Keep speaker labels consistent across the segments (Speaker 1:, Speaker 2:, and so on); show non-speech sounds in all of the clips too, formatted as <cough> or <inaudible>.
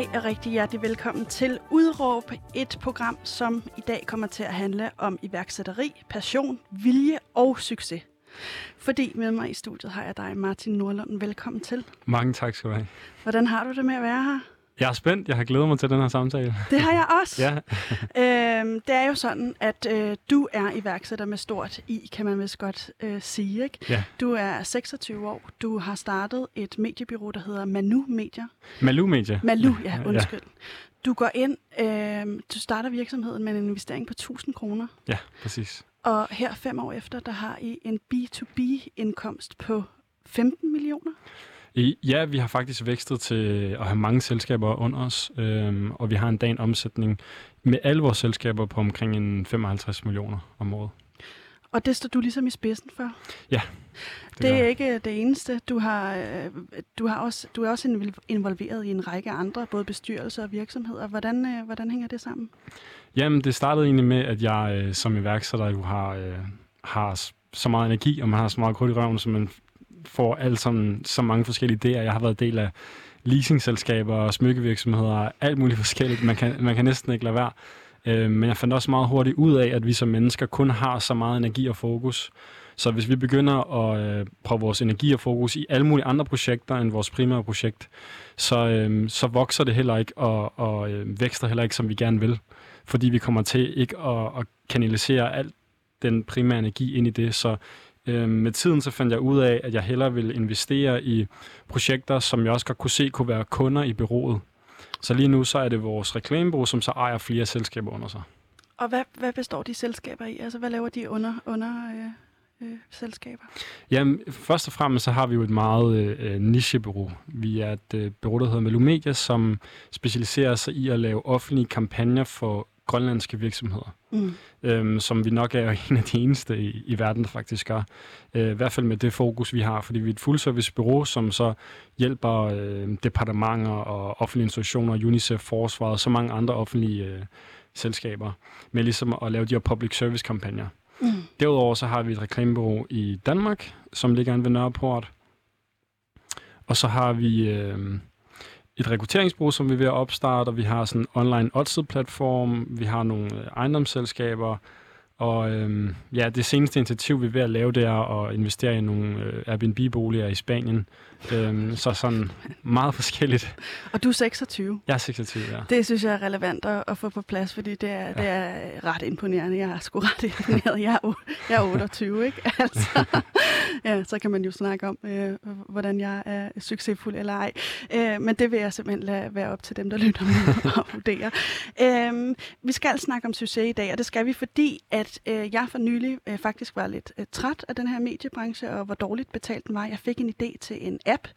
Speaker 1: Dag og rigtig hjertelig velkommen til Udråb, et program, som i dag kommer til at handle om iværksætteri, passion, vilje og succes. Fordi med mig i studiet har jeg dig, Martin Nordlund. Velkommen til.
Speaker 2: Mange tak skal du have.
Speaker 1: Hvordan har du det med at være her?
Speaker 2: Jeg er spændt. Jeg har glædet mig til den her samtale.
Speaker 1: Det har jeg også.
Speaker 2: Ja. <laughs>
Speaker 1: Øhm, det er jo sådan, at øh, du er iværksætter med stort I, kan man vist godt øh, sige. Ikke?
Speaker 2: Ja.
Speaker 1: Du er 26 år. Du har startet et mediebyrå, der hedder Manu Medier.
Speaker 2: Malu Media.
Speaker 1: Malu, ja, undskyld. Du går ind, øh, du starter virksomheden med en investering på 1000 kroner.
Speaker 2: Ja, præcis.
Speaker 1: Og her fem år efter, der har I en B2B-indkomst på 15 millioner.
Speaker 2: Ja, vi har faktisk vækstet til at have mange selskaber under os, øhm, og vi har en dag en omsætning med alle vores selskaber på omkring en 55 millioner om året.
Speaker 1: Og det står du ligesom i spidsen for.
Speaker 2: Det,
Speaker 1: Det
Speaker 2: gør
Speaker 1: er ikke det eneste. Du, har, øh, du, har også, du er også invol- involveret i en række andre, både bestyrelser og virksomheder. Hvordan, øh, hvordan hænger det sammen?
Speaker 2: Jamen, det startede egentlig med, at jeg øh, som iværksætter jo har, øh, har så meget energi, og man har så meget krudt i røven, så man får alt som, så mange forskellige idéer. Jeg har været del af leasingselskaber og smykkevirksomheder, alt muligt forskelligt. Man kan, man kan næsten ikke lade være. Øh, men jeg fandt også meget hurtigt ud af, at vi som mennesker kun har så meget energi og fokus. Så hvis vi begynder at øh, prøve vores energi og fokus i alle mulige andre projekter end vores primære projekt, så, øh, så vokser det heller ikke og, og øh, vækster heller ikke, som vi gerne vil. Fordi vi kommer til ikke at, at kanalisere alt den primære energi ind i det. Så øh, med tiden så fandt jeg ud af, at jeg hellere ville investere i projekter, som jeg også godt kunne se kunne være kunder i bureauet. Så lige nu så er det vores reklamebureau, som så ejer flere selskaber under sig.
Speaker 1: Og hvad, hvad består de selskaber i? Altså, hvad laver de under, under øh, øh, selskaber?
Speaker 2: Jamen, først og fremmest så har vi jo et meget øh, nichebureau. Vi er et øh, bureau, der hedder Melomedia, som specialiserer sig i at lave offentlige kampagner for grønlandske virksomheder.
Speaker 1: Mm.
Speaker 2: øhm, som vi nok er <laughs> en af de eneste i, i verden, der faktisk gør. Øh, I hvert fald med det fokus, vi har, fordi vi er et fuldservicebureau, som så hjælper øh, departementer og offentlige institutioner, UNICEF, Forsvaret og så mange andre offentlige øh, selskaber med ligesom at lave de her public service kampagner.
Speaker 1: Mm.
Speaker 2: Derudover så har vi et reklamebureau i Danmark, som ligger inde ved Nørreport. Og så har vi øh, et rekrutteringsbureau, som vi er ved at opstarte, og vi har sådan en online odds-platform, vi har nogle øh, ejendomsselskaber, og øhm, ja, det seneste initiativ, vi er ved at lave, det er at investere i nogle øh, Airbnb-boliger i Spanien. Øhm, så sådan meget forskelligt.
Speaker 1: Og du er 26.
Speaker 2: Jeg er 26, ja.
Speaker 1: Det synes jeg er relevant at, at få på plads, fordi det er, ja. det er ret imponerende. Jeg er sgu ret imponeret. Jeg er, jeg er 28, ikke? <laughs> Altså, ja, så kan man jo snakke om, øh, hvordan jeg er succesfuld eller ej. Øh, men det vil jeg simpelthen lade være op til dem, der lytter med og vurdere. Øh, vi skal snakke om succes i dag, og det skal vi, fordi at øh, jeg for nylig øh, faktisk var lidt øh, træt af den her mediebranche, og hvor dårligt betalt den var. Jeg fik en idé til en app,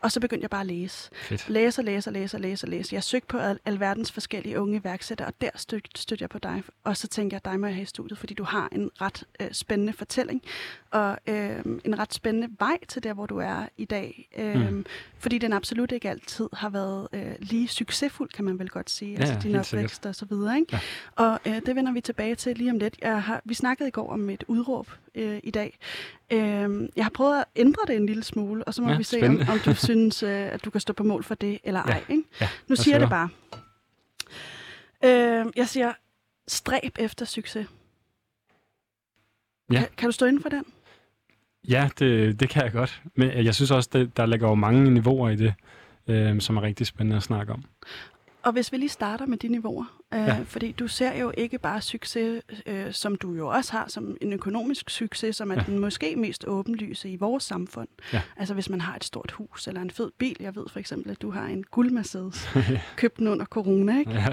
Speaker 1: og så begyndte jeg bare at læse.
Speaker 2: Fedt.
Speaker 1: Læse og læse og læse og læse og læse. Jeg søgte på al, alverdens forskellige unge iværksættere, og der stødte, stødte jeg på dig. Og så tænkte jeg, dig må jeg have i studiet, fordi du har en ret øh, spændende fortælling, og øh, en ret spændende vej til der, hvor du er i dag. Øh,
Speaker 2: Mm.
Speaker 1: Fordi den absolut ikke altid har været øh, lige succesfuld, kan man vel godt sige.
Speaker 2: Ja,
Speaker 1: altså din opvækst og så videre. Ikke?
Speaker 2: Ja.
Speaker 1: Og øh, det vender vi tilbage til lige om lidt. Jeg har, vi snakkede i går om et udråb øh, i dag. Øh, jeg har prøvet at ændre det en lille smule, og så må
Speaker 2: Ja,
Speaker 1: vi se, om,
Speaker 2: spændende.
Speaker 1: om du <laughs> synes, øh, at du kan stå på mål for det eller
Speaker 2: Ja.
Speaker 1: ej. Ikke?
Speaker 2: Ja,
Speaker 1: Nu siger jeg det bare. Øh, jeg siger, stræb efter succes.
Speaker 2: Ja.
Speaker 1: Kan, kan du stå inden for den?
Speaker 2: Ja, det, det kan jeg godt. Men jeg synes også, det, der ligger jo mange niveauer i det, øh, som er rigtig spændende at snakke om.
Speaker 1: Og hvis vi lige starter med de niveauer, øh, ja. Fordi du ser jo ikke bare succes, øh, som du jo også har, som en økonomisk succes, som er ja.
Speaker 2: Ja.
Speaker 1: den måske mest åbenlyse i vores samfund.
Speaker 2: Ja.
Speaker 1: Altså hvis man har et stort hus eller en fed bil. Jeg ved for eksempel, at du har en guld Mercedes, <laughs> købt den under corona, ikke?
Speaker 2: Ja.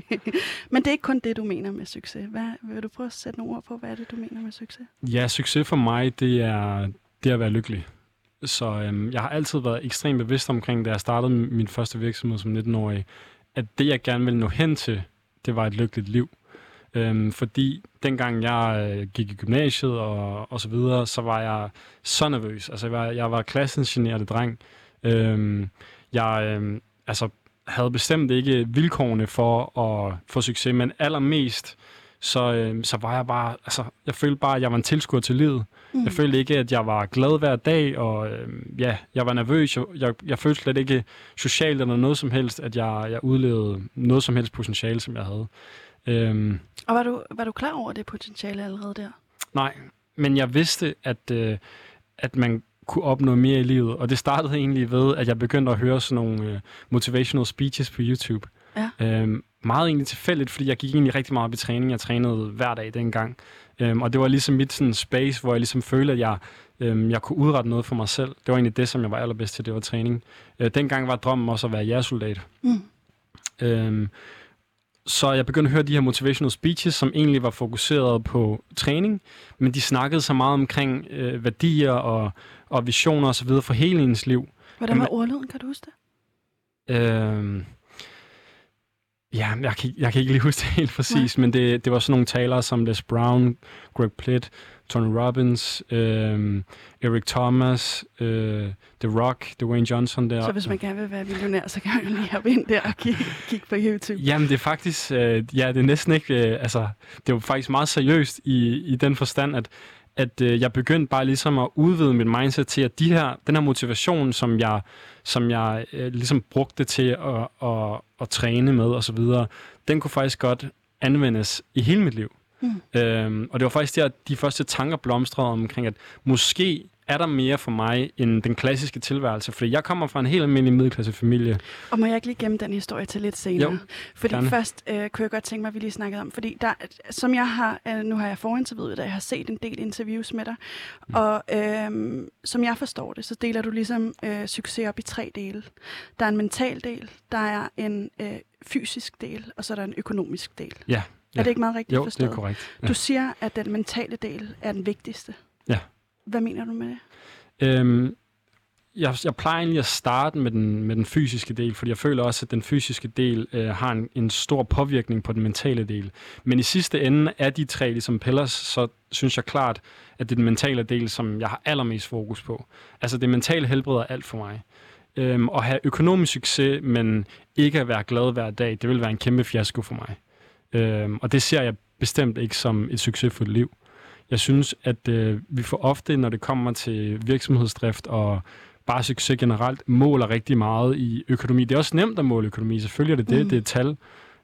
Speaker 2: <laughs>
Speaker 1: Men det er ikke kun det, du mener med succes. Hvad, vil du prøve at sætte nogle ord på, hvad er det, du mener med succes?
Speaker 2: ja, succes for mig, det er, det er at være lykkelig. Så øhm, jeg har altid været ekstremt bevidst omkring, da jeg startede min første virksomhed som 19-årig, at det, jeg gerne ville nå hen til, det var et lykkeligt liv. Øhm, fordi dengang jeg øh, gik i gymnasiet og, og så videre, så var jeg så nervøs. Altså, jeg var, jeg var klasseingeniørte dreng. Øhm, jeg øh, altså, havde bestemt ikke vilkårene for at få succes, men allermest så, øh, så var jeg bare, altså, jeg følte bare, at jeg var en tilskuer til livet. Mm. Jeg følte ikke, at jeg var glad hver dag, og øh, ja, jeg var nervøs. Jeg, jeg, jeg følte slet ikke socialt eller noget som helst, at jeg, jeg udlevede noget som helst potentiale, som jeg havde.
Speaker 1: Øhm, og var du, var du klar over det potentiale allerede der?
Speaker 2: Nej, men jeg vidste, at, øh, at man kunne opnå mere i livet, og det startede egentlig ved, at jeg begyndte at høre sådan nogle øh, motivational speeches på YouTube. Ja. Øhm, meget egentlig tilfældigt, fordi jeg gik egentlig rigtig meget op i træning. Jeg trænede hver dag dengang. Øhm, og det var ligesom mit sådan, space, hvor jeg ligesom følte, at jeg, øhm, jeg kunne udrette noget for mig selv. Det var egentlig det, som jeg var allerbedst til, det var træning. Øh, dengang var drømmen også at være jægersoldat. Mm. Øhm, så jeg begyndte at høre de her motivational speeches, som egentlig var fokuseret på træning, men de snakkede så meget omkring øh, værdier og, og visioner osv. for hele ens liv.
Speaker 1: Hvordan var ordlyden, kan du huske det?
Speaker 2: Øh, Ja, jeg kan, jeg kan ikke lige huske det helt præcis, Nej. men det, det var sådan nogle talere som Les Brown, Greg Plitt, Tony Robbins, øh, Eric Thomas, øh, The Rock, Dwayne Johnson der.
Speaker 1: Så hvis man gerne vil være millionær, så kan man lige hoppe ind der og kigge, kigge på YouTube.
Speaker 2: Jamen det er faktisk, øh, ja det er næsten ikke, øh, altså det var faktisk meget seriøst i, i den forstand, at at øh, jeg begyndte bare ligesom at udvide mit mindset til, at de her, den her motivation, som jeg, som jeg øh, ligesom brugte til at, at, at træne med osv., den kunne faktisk godt anvendes i hele mit liv. Mm. Øhm, og det var faktisk der, de første tanker blomstrede omkring, at måske er der mere for mig end den klassiske tilværelse? Fordi jeg kommer fra en helt almindelig middelklassefamilie.
Speaker 1: Og må jeg ikke lige gemme den historie til lidt senere? Jo, fordi gerne. først øh, kunne jeg godt tænke mig, at vi lige snakkede om, fordi der, som jeg har, øh, nu har jeg forinterviewet dig, jeg har set en del interviews med dig, mm. og øh, som jeg forstår det, så deler du ligesom øh, succes op i tre dele. Der er en mental del, der er en øh, fysisk del, og så er der en økonomisk del.
Speaker 2: Ja.
Speaker 1: Ja. Er det ikke meget rigtigt
Speaker 2: jo,
Speaker 1: forstået?
Speaker 2: det er korrekt.
Speaker 1: Ja. Du siger, at den mentale del er den vigtigste.
Speaker 2: Ja.
Speaker 1: Hvad mener du med det?
Speaker 2: Øhm, jeg, jeg plejer egentlig at starte med den, med den fysiske del, fordi jeg føler også, at den fysiske del øh, har en, en stor påvirkning på den mentale del. Men i sidste ende er de tre ligesom pillers, så synes jeg klart, at det er den mentale del, som jeg har allermest fokus på. Altså det mentale helbred er alt for mig. Øhm, at have økonomisk succes, men ikke at være glad hver dag, det vil være en kæmpe fiasko for mig. Øhm, og det ser jeg bestemt ikke som et succesfuldt liv. Jeg synes, at øh, vi for ofte, når det kommer til virksomhedsdrift og bare succes generelt, måler rigtig meget i økonomi. Det er også nemt at måle økonomi, selvfølgelig er det det, mm. det er tal.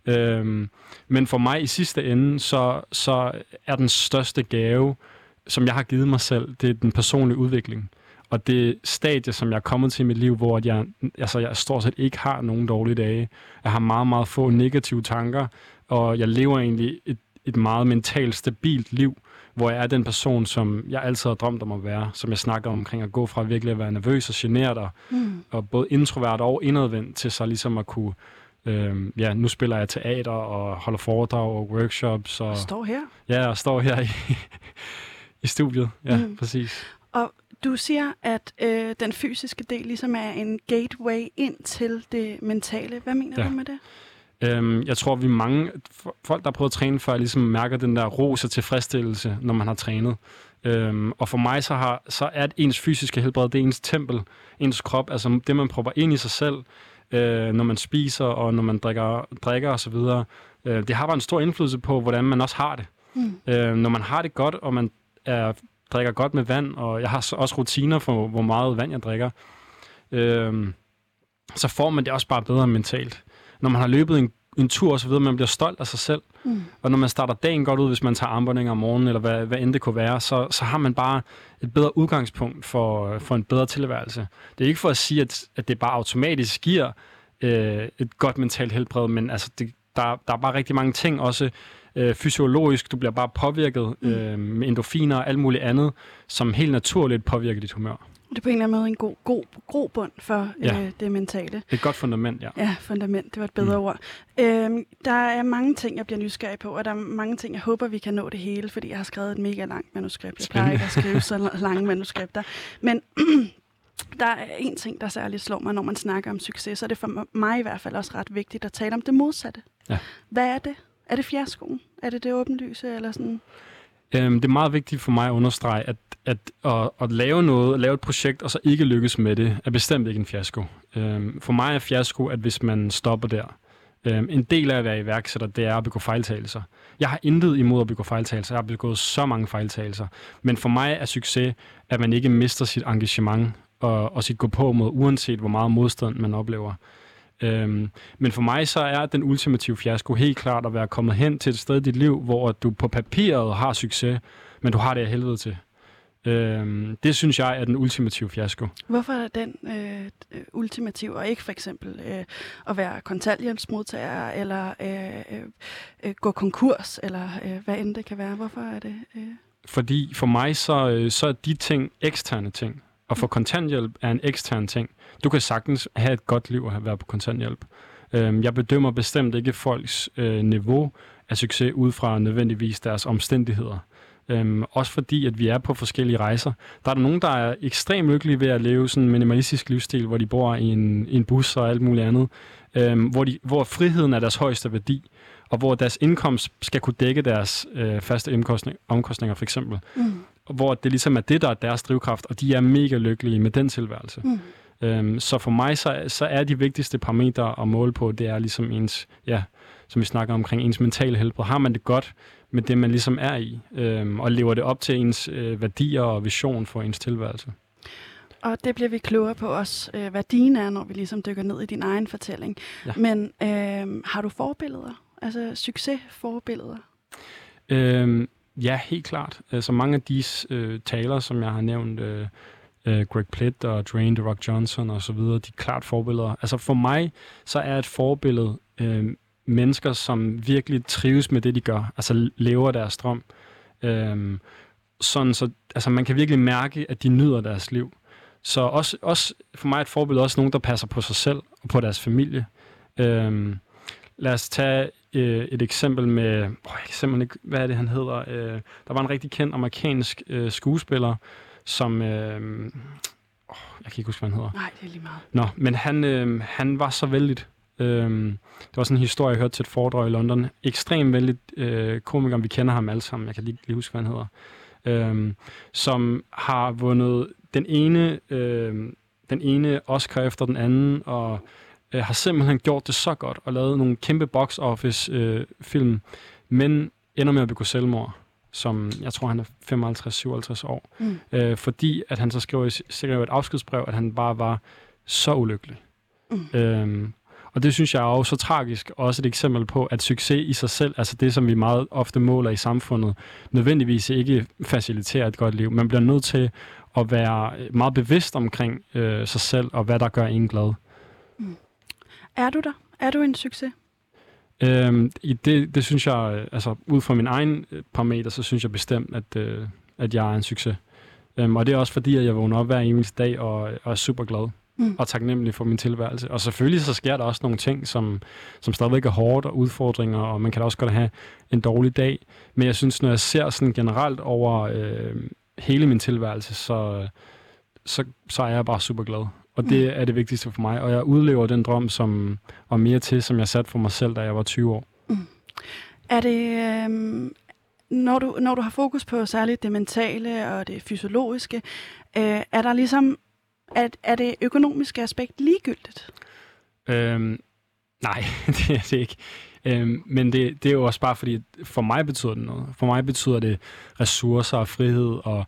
Speaker 2: Øhm, men for mig i sidste ende, så, så er den største gave, som jeg har givet mig selv, det er den personlige udvikling. Og det stadie, som jeg er kommet til i mit liv, hvor jeg, altså jeg stort set ikke har nogen dårlige dage. Jeg har meget, meget få negative tanker, og jeg lever egentlig et, et meget mentalt stabilt liv, hvor jeg er den person, som jeg altid har drømt om at være, som jeg snakker omkring at gå fra virkelig at være nervøs og generet, og, mm. og både introvert og indadvendt, til så ligesom at kunne, øh, ja, nu spiller jeg teater og holder foredrag og workshops. Og,
Speaker 1: og står her?
Speaker 2: Ja, og står her i, i studiet, ja, mm. præcis.
Speaker 1: Og du siger, at øh, den fysiske del ligesom er en gateway ind til det mentale. Hvad mener ja. du med det?
Speaker 2: Øhm, jeg tror, vi mange folk, der har prøvet at træne før, ligesom mærker den der ros og tilfredsstillelse, når man har trænet. Øhm, og for mig så, har, så er det ens fysiske helbred, det er ens tempel, ens krop, altså det, man prøver ind i sig selv, øh, når man spiser og når man drikker, drikker osv. Øh, det har bare en stor indflydelse på, hvordan man også har det. Mm. Øh, når man har det godt, og man er, drikker godt med vand, og jeg har også rutiner for, hvor meget vand jeg drikker, øh, så får man det også bare bedre mentalt når man har løbet en, en tur osv., man bliver stolt af sig selv. Mm. Og når man starter dagen godt ud, hvis man tager armbåndinger om morgenen, eller hvad, hvad end det kunne være, så, så har man bare et bedre udgangspunkt for, for en bedre tilværelse. Det er ikke for at sige, at, at det bare automatisk giver øh, et godt mentalt helbred, men altså, det, der, der er bare rigtig mange ting, også øh, fysiologisk. Du bliver bare påvirket mm. øh, med endorfiner og alt muligt andet, som helt naturligt påvirker dit humør.
Speaker 1: Det er på en eller anden måde en god, god grobund for ja. øh, det mentale.
Speaker 2: Et godt fundament, ja.
Speaker 1: Ja, fundament, det var et bedre mm. ord. Øhm, der er mange ting, jeg bliver nysgerrig på, og der er mange ting, jeg håber, vi kan nå det hele, fordi jeg har skrevet et mega langt manuskript. Jeg plejer ikke at skrive så <laughs> lange manuskripter. Men <clears throat> der er en ting, der særligt slår mig, når man snakker om succes, så er det for mig i hvert fald også ret vigtigt at tale om det modsatte.
Speaker 2: Ja.
Speaker 1: Hvad er det? Er det fiaskoen? Er det det åbenlyse? Eller sådan?
Speaker 2: Øhm, det er meget vigtigt for mig at understrege, at, at, at, at lave noget, at lave et projekt, og så ikke lykkes med det, er bestemt ikke en fiasko. Øhm, for mig er fiasko, at hvis man stopper der. Øhm, en del af at være iværksætter, det er at begå fejltagelser. Jeg har intet imod at begå fejltagelser. Jeg har begået så mange fejltagelser. Men for mig er succes, at man ikke mister sit engagement og, og sit gå på mod, uanset hvor meget modstand man oplever. Øhm, men for mig så er den ultimative fiasko helt klart at være kommet hen til et sted i dit liv, hvor du på papiret har succes, men du har det af helvede til. Øhm, det synes jeg er den ultimative fiasko.
Speaker 1: Hvorfor er den øh, ultimativ, og ikke for eksempel øh, at være kontanthjælpsmodtager, eller øh, øh, gå konkurs, eller øh, hvad end det kan være? Hvorfor er det... Øh...
Speaker 2: Fordi for mig så, øh, så er de ting eksterne ting. Og for kontanthjælp er en ekstern ting. Du kan sagtens have et godt liv og have været på kontanthjælp. Øhm, jeg bedømmer bestemt ikke folks øh, niveau af succes ud fra nødvendigvis deres omstændigheder. Øhm, også fordi, at vi er på forskellige rejser. Der er der nogen, der er ekstremt lykkelige ved at leve sådan en minimalistisk livsstil, hvor de bor i en, i en bus og alt muligt andet. Øhm, hvor, de, hvor friheden er deres højeste værdi, og hvor deres indkomst skal kunne dække deres øh, faste omkostninger, omkostninger for eksempel. Mm. Hvor det ligesom er det, der er deres drivkraft, og de er mega lykkelige med den tilværelse. Mm. Øhm, så for mig, så, så er de vigtigste parametre at måle på, det er ligesom ens, ja, som vi snakker omkring, ens mentale helbred. Har man det godt med det, man ligesom er i, øhm, og lever det op til ens øh, værdier og vision for ens tilværelse.
Speaker 1: Og det bliver vi klogere på også, øh, hvad dine er, når vi ligesom dykker ned i din egen fortælling. Ja. Men øh, har du forbilleder? Altså succesforbilleder?
Speaker 2: Øhm, ja, helt klart. Altså mange af de øh, taler, som jeg har nævnt, øh, øh, Greg Plitt og Dwayne The Rock Johnson og så videre, de er klart forbilleder. Altså for mig, så er et forbillede øh, mennesker, som virkelig trives med det, de gør, altså lever deres drøm. Øh, sådan så, altså man kan virkelig mærke, at de nyder deres liv. Så også, også for mig er et forbillede også nogen, der passer på sig selv og på deres familie. Øh, lad os tage øh, et eksempel med, oh, jeg kan simpelthen ikke, hvad er det, han hedder? Øh, der var en rigtig kendt amerikansk øh, skuespiller, som... Øh, oh, jeg kan ikke huske, hvad han hedder.
Speaker 1: Nej, det er lige meget.
Speaker 2: Nå, men han, øh, han var så vældig. Øh, det var sådan en historie, jeg hørte til et foredrag i London. Ekstremt vældig øh, komiker, vi kender ham alle sammen. Jeg kan lige, lige huske, hvad han hedder. Øh, som har vundet den ene, øh, den ene Oscar efter den anden, og øh, har simpelthen gjort det så godt, og lavet nogle kæmpe box office øh, film, men ender med at begå selvmord som jeg tror, han er 55-57 år. Mm. Øh, fordi at han så skrev, skrev et afskedsbrev, at han bare var så ulykkelig. Mm. Øhm, og det synes jeg er også så tragisk. Også et eksempel på, at succes i sig selv, altså det, som vi meget ofte måler i samfundet, nødvendigvis ikke faciliterer et godt liv. Man bliver nødt til at være meget bevidst omkring øh, sig selv, og hvad der gør en glad. Mm.
Speaker 1: Er du der? Er du en succes?
Speaker 2: Øhm, det, det synes jeg, øh, altså ud fra min egen øh, parameter, så synes jeg bestemt, at, øh, at jeg er en succes. Øhm, og det er også fordi, at jeg vågner op hver eneste dag og, og er super glad mm. og taknemmelig for min tilværelse. Og selvfølgelig så sker der også nogle ting, som, som stadigvæk er hårdt og udfordringer, og man kan da også godt have en dårlig dag. Men jeg synes, når jeg ser sådan generelt over øh, hele min tilværelse, så, så, så er jeg bare super glad. Og det er det vigtigste for mig. Og jeg udlever den drøm, som og mere til, som jeg satte for mig selv, da jeg var 20 år. Mm.
Speaker 1: Er det, øh, når, du, når du har fokus på særligt det mentale og det fysiologiske, øh, er der ligesom, er, er det økonomiske aspekt ligegyldigt?
Speaker 2: Øhm, nej, <laughs> det er det ikke. Øhm, men det, det er jo også bare fordi, for mig betyder det noget. For mig betyder det ressourcer og frihed og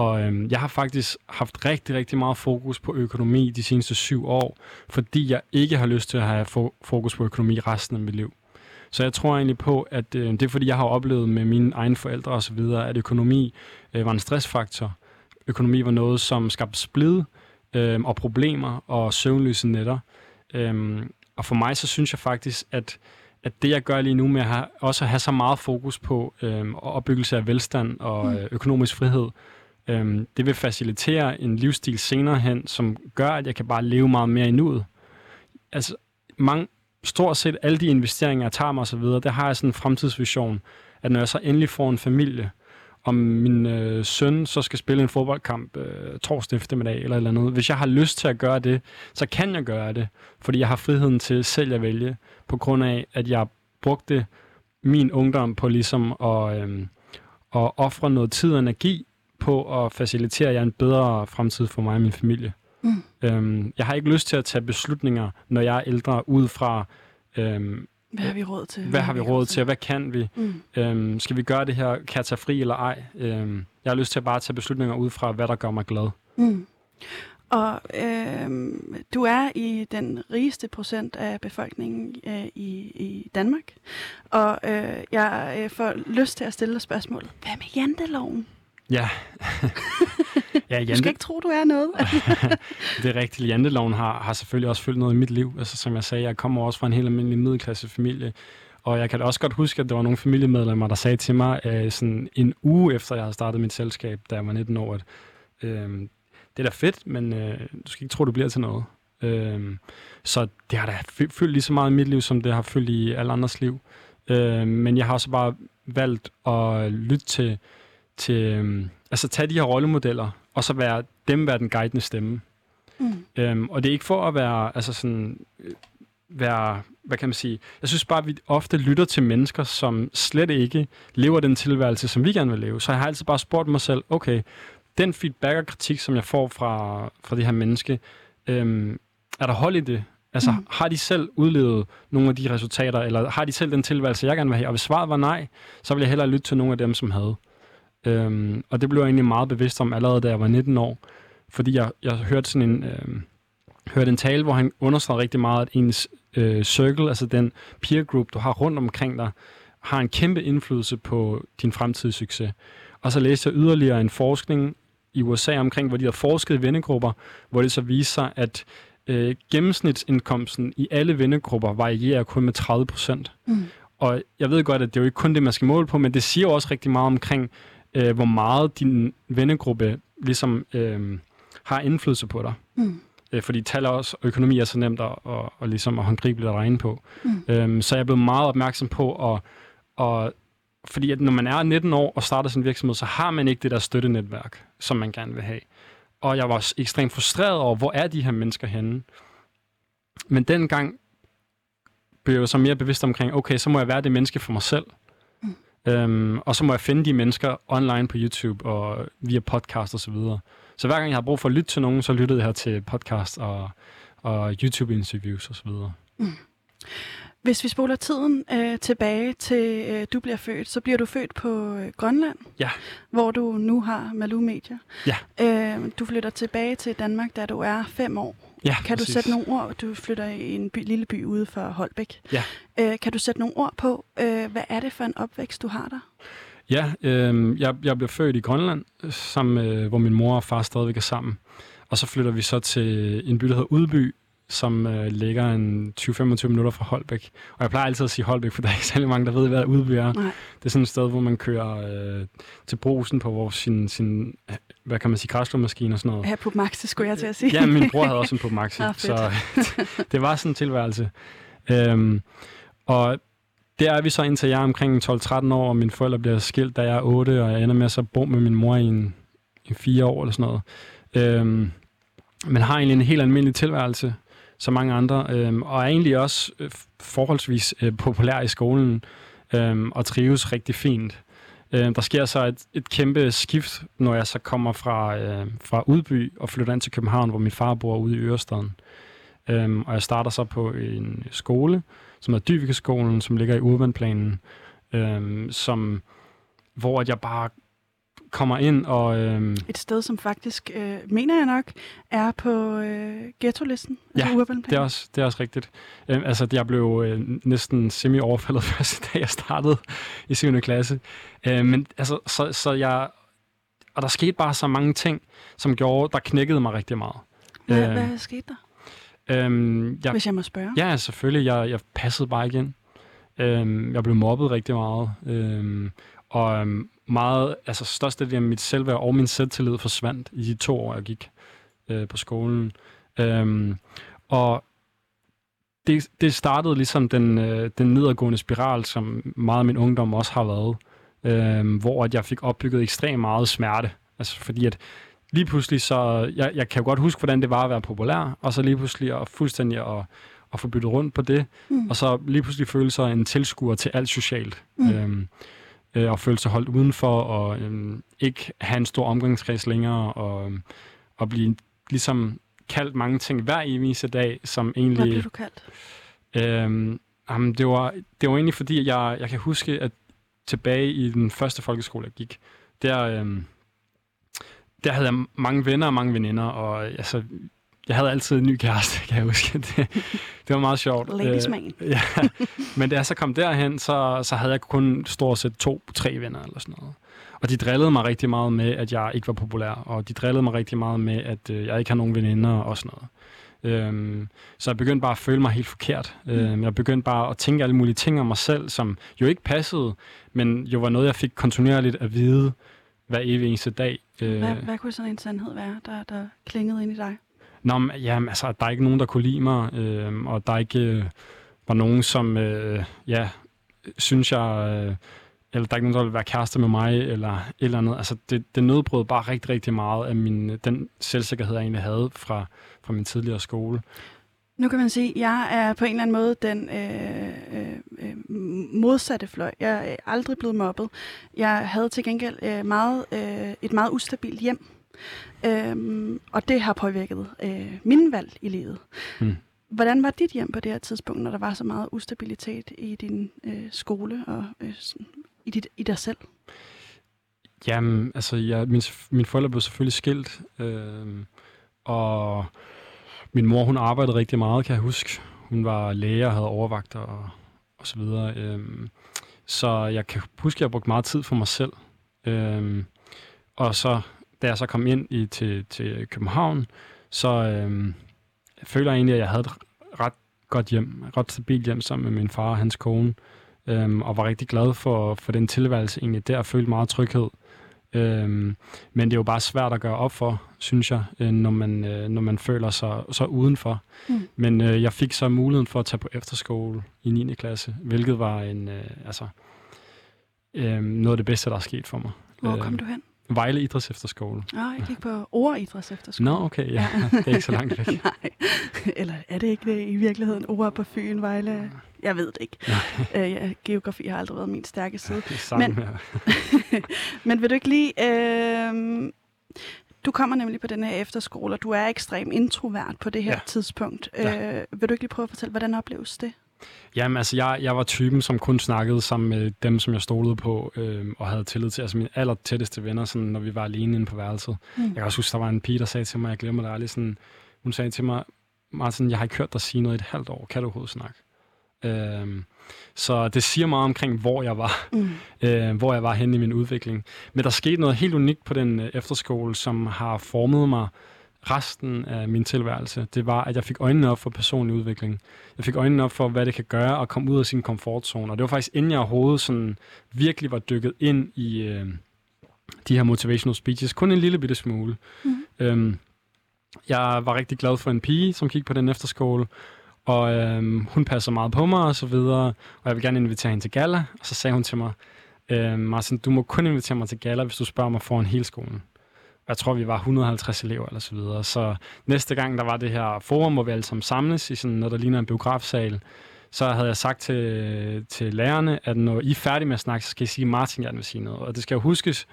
Speaker 2: og øhm, jeg har faktisk haft rigtig, rigtig meget fokus på økonomi de seneste syv år, fordi jeg ikke har lyst til at have fokus på økonomi resten af mit liv. Så jeg tror egentlig på, at øh, det er fordi, jeg har oplevet med mine egne forældre osv., at økonomi øh, var en stressfaktor. Økonomi var noget, som skabte splid øh, og problemer og søvnløse nætter. Øhm, og for mig så synes jeg faktisk, at at det, jeg gør lige nu med at have, også at have så meget fokus på øh, opbyggelse af velstand og mm. øh, økonomisk frihed, Øhm, det vil facilitere en livsstil senere hen, som gør, at jeg kan bare leve meget mere i nuet. Altså, mange, stort set alle de investeringer, jeg tager mig osv., der har jeg sådan en fremtidsvision, at når jeg så endelig får en familie, om min øh, søn så skal spille en fodboldkamp øh, torsdag eftermiddag eller eller andet. Hvis jeg har lyst til at gøre det, så kan jeg gøre det, fordi jeg har friheden til selv at vælge, på grund af, at jeg brugte min ungdom på ligesom at, øh, at ofre noget tid og energi på at facilitere jer en bedre fremtid for mig og min familie. Mm. Øhm, jeg har ikke lyst til at tage beslutninger, når jeg er ældre, ud fra, øhm,
Speaker 1: hvad har vi råd til?
Speaker 2: Hvad, hvad har vi råd til, og hvad kan vi? Mm. Øhm, skal vi gøre det her, kan jeg tage fri eller ej? Øhm, jeg har lyst til at bare tage beslutninger ud fra, hvad der gør mig glad. Mm.
Speaker 1: Og øh, du er i den rigeste procent af befolkningen øh, i, i Danmark. Og øh, jeg øh, får lyst til at stille dig spørgsmål. Hvad med janteloven?
Speaker 2: Ja. <laughs>
Speaker 1: ja Jante... Du skal ikke tro, du er noget. <laughs>
Speaker 2: det er rigtigt. Janteloven har, har selvfølgelig også følt noget i mit liv. Altså, som jeg sagde, jeg kommer også fra en helt almindelig middelklassefamilie. Og jeg kan også godt huske, at der var nogle familiemedlemmer, der sagde til mig øh, sådan en uge efter, jeg havde startet mit selskab, da jeg var 19 år, at øh, det er da fedt, men øh, du skal ikke tro, du bliver til noget. Øh, så det har da fyldt lige så meget i mit liv, som det har fyldt i alle andres liv. Øh, men jeg har også bare valgt at lytte til til øhm, altså tage de her rollemodeller, og så være dem være den guidende stemme. Mm. Øhm, og det er ikke for at være, altså sådan, øh, være, hvad kan man sige, jeg synes bare, at vi ofte lytter til mennesker, som slet ikke lever den tilværelse, som vi gerne vil leve. Så jeg har altid bare spurgt mig selv, okay, den feedback og kritik, som jeg får fra, fra det her menneske, øhm, er der hold i det? Altså, mm. har de selv udlevet nogle af de resultater, eller har de selv den tilværelse, jeg gerne vil have? Og hvis svaret var nej, så vil jeg hellere lytte til nogle af dem, som havde. Øhm, og det blev jeg egentlig meget bevidst om allerede, da jeg var 19 år. Fordi jeg, jeg hørte sådan en, øhm, hørte en tale, hvor han understregede rigtig meget, at ens øh, circle, altså den peer group, du har rundt omkring dig, har en kæmpe indflydelse på din fremtidige succes. Og så læste jeg yderligere en forskning i USA omkring, hvor de har forsket i vennegrupper, hvor det så viser sig, at øh, gennemsnitsindkomsten i alle vennegrupper varierer kun med 30 procent. Mm. Og jeg ved godt, at det er jo ikke kun det, man skal måle på, men det siger jo også rigtig meget omkring, øh, hvor meget din vennegruppe ligesom øh, har indflydelse på dig. Mm. Øh, fordi tal også, og økonomi er så nemt at, og, og ligesom at håndgribeligt at regne på. Mm. Øhm, så jeg er blevet meget opmærksom på at, at fordi at når man er 19 år og starter sin virksomhed, så har man ikke det der støttenetværk, som man gerne vil have. Og jeg var ekstremt frustreret over, hvor er de her mennesker henne? Men dengang blev jeg så mere bevidst omkring, okay, så må jeg være det menneske for mig selv. Øhm, og så må jeg finde de mennesker online på YouTube og via podcast og så videre. Så hver gang jeg har brug for at lytte til nogen, så lyttede jeg her til podcast og, og YouTube-interviews og så videre. Mm.
Speaker 1: Hvis vi spoler tiden øh, tilbage til øh, du bliver født, så bliver du født på øh, Grønland,
Speaker 2: ja.
Speaker 1: hvor du nu har Malou Media.
Speaker 2: Ja.
Speaker 1: Øh, du flytter tilbage til Danmark, da du er fem år.
Speaker 2: Ja,
Speaker 1: kan
Speaker 2: præcis.
Speaker 1: du sætte nogle ord? Du flytter i en by, lille by ude for Holbæk.
Speaker 2: Ja.
Speaker 1: Øh, kan du sætte nogle ord på, øh, hvad er det for en opvækst, du har der?
Speaker 2: Ja, øh, jeg, jeg blev født i Grønland, sammen med, hvor min mor og far stadigvæk er sammen. Og så flytter vi så til en by, der hedder Udby, som øh, ligger en 20-25 minutter fra Holbæk. Og jeg plejer altid at sige Holbæk, for der er ikke særlig mange, der ved, hvad Udby er. Nej. Det er sådan et sted, hvor man kører øh, til brusen på hvor sin, sin, hvad kan man sige, græslåmaskine og sådan noget.
Speaker 1: Ja, på Maxi skulle jeg til at sige.
Speaker 2: ja, min bror havde også en på Maxi, <laughs> ah, så <laughs> det var sådan en tilværelse. Øhm, og der er vi så indtil jeg er omkring 12-13 år, og mine forældre bliver skilt, da jeg er 8, og jeg ender med at så bo med min mor i en, en 4 år eller sådan noget. Øhm, men har egentlig en helt almindelig tilværelse så mange andre, øh, og er egentlig også øh, forholdsvis øh, populær i skolen øh, og trives rigtig fint. Øh, der sker så et, et kæmpe skift, når jeg så kommer fra, øh, fra Udby og flytter ind til København, hvor min far bor ude i Ørestaden. Øhm, og jeg starter så på en skole, som hedder Dyvikeskolen, som ligger i Urbanplanen, øhm, som, hvor jeg bare kommer ind og... Øh...
Speaker 1: Et sted, som faktisk, øh, mener jeg nok, er på øh, ghetto-listen.
Speaker 2: Ja, altså det, er også, det er også rigtigt. Øh, altså, jeg blev øh, næsten semi-overfaldet <laughs> første dag, jeg startede i 7. klasse. Øh, men altså, så, så jeg... Og der skete bare så mange ting, som gjorde, der knækkede mig rigtig meget.
Speaker 1: Hvad, øh, hvad skete der? Øhm, jeg, Hvis jeg må spørge.
Speaker 2: Ja, selvfølgelig. Jeg, jeg passede bare igen. Øhm, jeg blev mobbet rigtig meget. Øhm, og øhm, meget, altså største del af mit selvværd og min selvtillid forsvandt i de to år, jeg gik øh, på skolen. Øhm, og det, det startede ligesom den, øh, den nedadgående spiral, som meget af min ungdom også har været. øh, hvor at jeg fik opbygget ekstremt meget smerte. Altså fordi at lige pludselig så, jeg, jeg kan jo godt huske, hvordan det var at være populær, og så lige pludselig at fuldstændig at, at få byttet rundt på det, mm. og så lige pludselig føle sig en tilskuer til alt socialt. Mm. Øhm, øh, og føle sig holdt udenfor, og øhm, ikke have en stor omgangskreds længere, og, og blive ligesom kaldt mange ting hver eneste dag, som egentlig... Hvad
Speaker 1: blev du kaldt?
Speaker 2: Øhm, jamen, det, var, det var egentlig fordi, jeg, jeg kan huske, at tilbage i den første folkeskole, jeg gik, der, øhm, der havde jeg mange venner og mange veninder, og altså, jeg havde altid en ny kæreste, kan jeg huske. Det, det var meget sjovt.
Speaker 1: Ladies øh, man. <laughs>
Speaker 2: ja. Men da jeg så kom derhen, så, så havde jeg kun stort set to-tre venner eller sådan noget. Og de drillede mig rigtig meget med, at jeg ikke var populær, og de drillede mig rigtig meget med, at øh, jeg ikke har nogen veninder og sådan noget. Øhm, så jeg begyndte bare at føle mig helt forkert. Mm. Øhm, jeg begyndte bare at tænke alle mulige ting om mig selv, som jo ikke passede, men jo var noget, jeg fik kontinuerligt at vide hver evig eneste dag.
Speaker 1: Øh, hvad, hvad kunne sådan en sandhed være, der, der klingede ind i dig?
Speaker 2: Nå, men, jamen, altså, der er ikke nogen, der kunne lide mig, øh, og der er ikke øh, var nogen, som, øh, ja, synes jeg, øh, eller der er ikke nogen, der vil være kæreste med mig, eller et eller andet. Altså, det, det nødbrød bare rigtig, rigtig meget af min, den selvsikkerhed, jeg egentlig havde fra, fra min tidligere skole.
Speaker 1: Nu kan man sige, at jeg er på en eller anden måde den øh, øh, øh, modsatte fløj. Jeg er aldrig blevet mobbet. Jeg havde til gengæld øh, meget, øh, et meget ustabilt hjem. Øhm, og det har påvirket øh, mine valg i livet. Hmm. Hvordan var dit hjem på det her tidspunkt, når der var så meget ustabilitet i din øh, skole og øh, i, dit, i dig selv?
Speaker 2: Jamen, altså, jeg, min, min forældre blev selvfølgelig skilt, øh, og min mor, hun arbejdede rigtig meget, kan jeg huske. Hun var læge og havde overvagter og, og så videre. Øh, så jeg kan huske, at jeg brugte meget tid for mig selv. Øh, og så da jeg så kom ind i, til, til København, så øh, jeg føler egentlig, at jeg havde et ret godt hjem, et ret stabilt hjem sammen med min far og hans kone, øh, og var rigtig glad for, for den tilværelse egentlig der, og følte meget tryghed. Øhm, men det er jo bare svært at gøre op for, synes jeg, øh, når, man, øh, når man føler sig så udenfor. Mm. Men øh, jeg fik så muligheden for at tage på efterskole i 9. klasse, hvilket var en, øh, altså, øh, noget af det bedste, der er sket for mig.
Speaker 1: Hvor kom øh, du hen?
Speaker 2: Vejle Idræts Efterskole.
Speaker 1: Nå, jeg gik på Ore Idræts Efterskole.
Speaker 2: Nå, okay, ja. ja. det er ikke så langt væk. <laughs>
Speaker 1: Nej, eller er det ikke det i virkeligheden? Ore på Fyn, Vejle? Jeg ved det ikke. <laughs> øh, ja, geografi har aldrig været min stærke side.
Speaker 2: Det er sammen, men,
Speaker 1: ja. <laughs> men vil du ikke lige... Øh, du kommer nemlig på den her efterskole, og du er ekstrem introvert på det her ja. tidspunkt. Ja. Øh, vil du ikke lige prøve at fortælle, hvordan opleves det?
Speaker 2: Jamen, altså, jeg, jeg var typen, som kun snakkede sammen med dem, som jeg stolede på, øh, og havde tillid til. Altså, mine aller tætteste venner, sådan, når vi var alene inde på værelset. Mm. Jeg kan også huske, der var en pige, der sagde til mig, jeg glemmer det aldrig, sådan, hun sagde til mig, Martin, jeg har ikke hørt dig sige noget i et halvt år. Kan du overhovedet snakke? Øh, så det siger meget omkring, hvor jeg var, mm. <laughs> øh, hvor jeg var henne i min udvikling. Men der skete noget helt unikt på den øh, efterskole, som har formet mig resten af min tilværelse, det var, at jeg fik øjnene op for personlig udvikling. Jeg fik øjnene op for, hvad det kan gøre at komme ud af sin komfortzone. Og det var faktisk, inden jeg overhovedet sådan virkelig var dykket ind i øh, de her motivational speeches, kun en lille bitte smule. Mm. Øhm, jeg var rigtig glad for en pige, som gik på den efterskole, og øhm, hun passer meget på mig og så videre, og jeg vil gerne invitere hende til gala, og så sagde hun til mig, øh, Martin, du må kun invitere mig til gala, hvis du spørger mig foran hele skolen jeg tror, vi var 150 elever eller så videre. Så næste gang, der var det her forum, hvor vi alle sammen samles i sådan noget, der ligner en biografsal, så havde jeg sagt til, til lærerne, at når I er færdige med at snakke, så skal I sige, at Martin gerne vil sige noget. Og det skal jo huskes,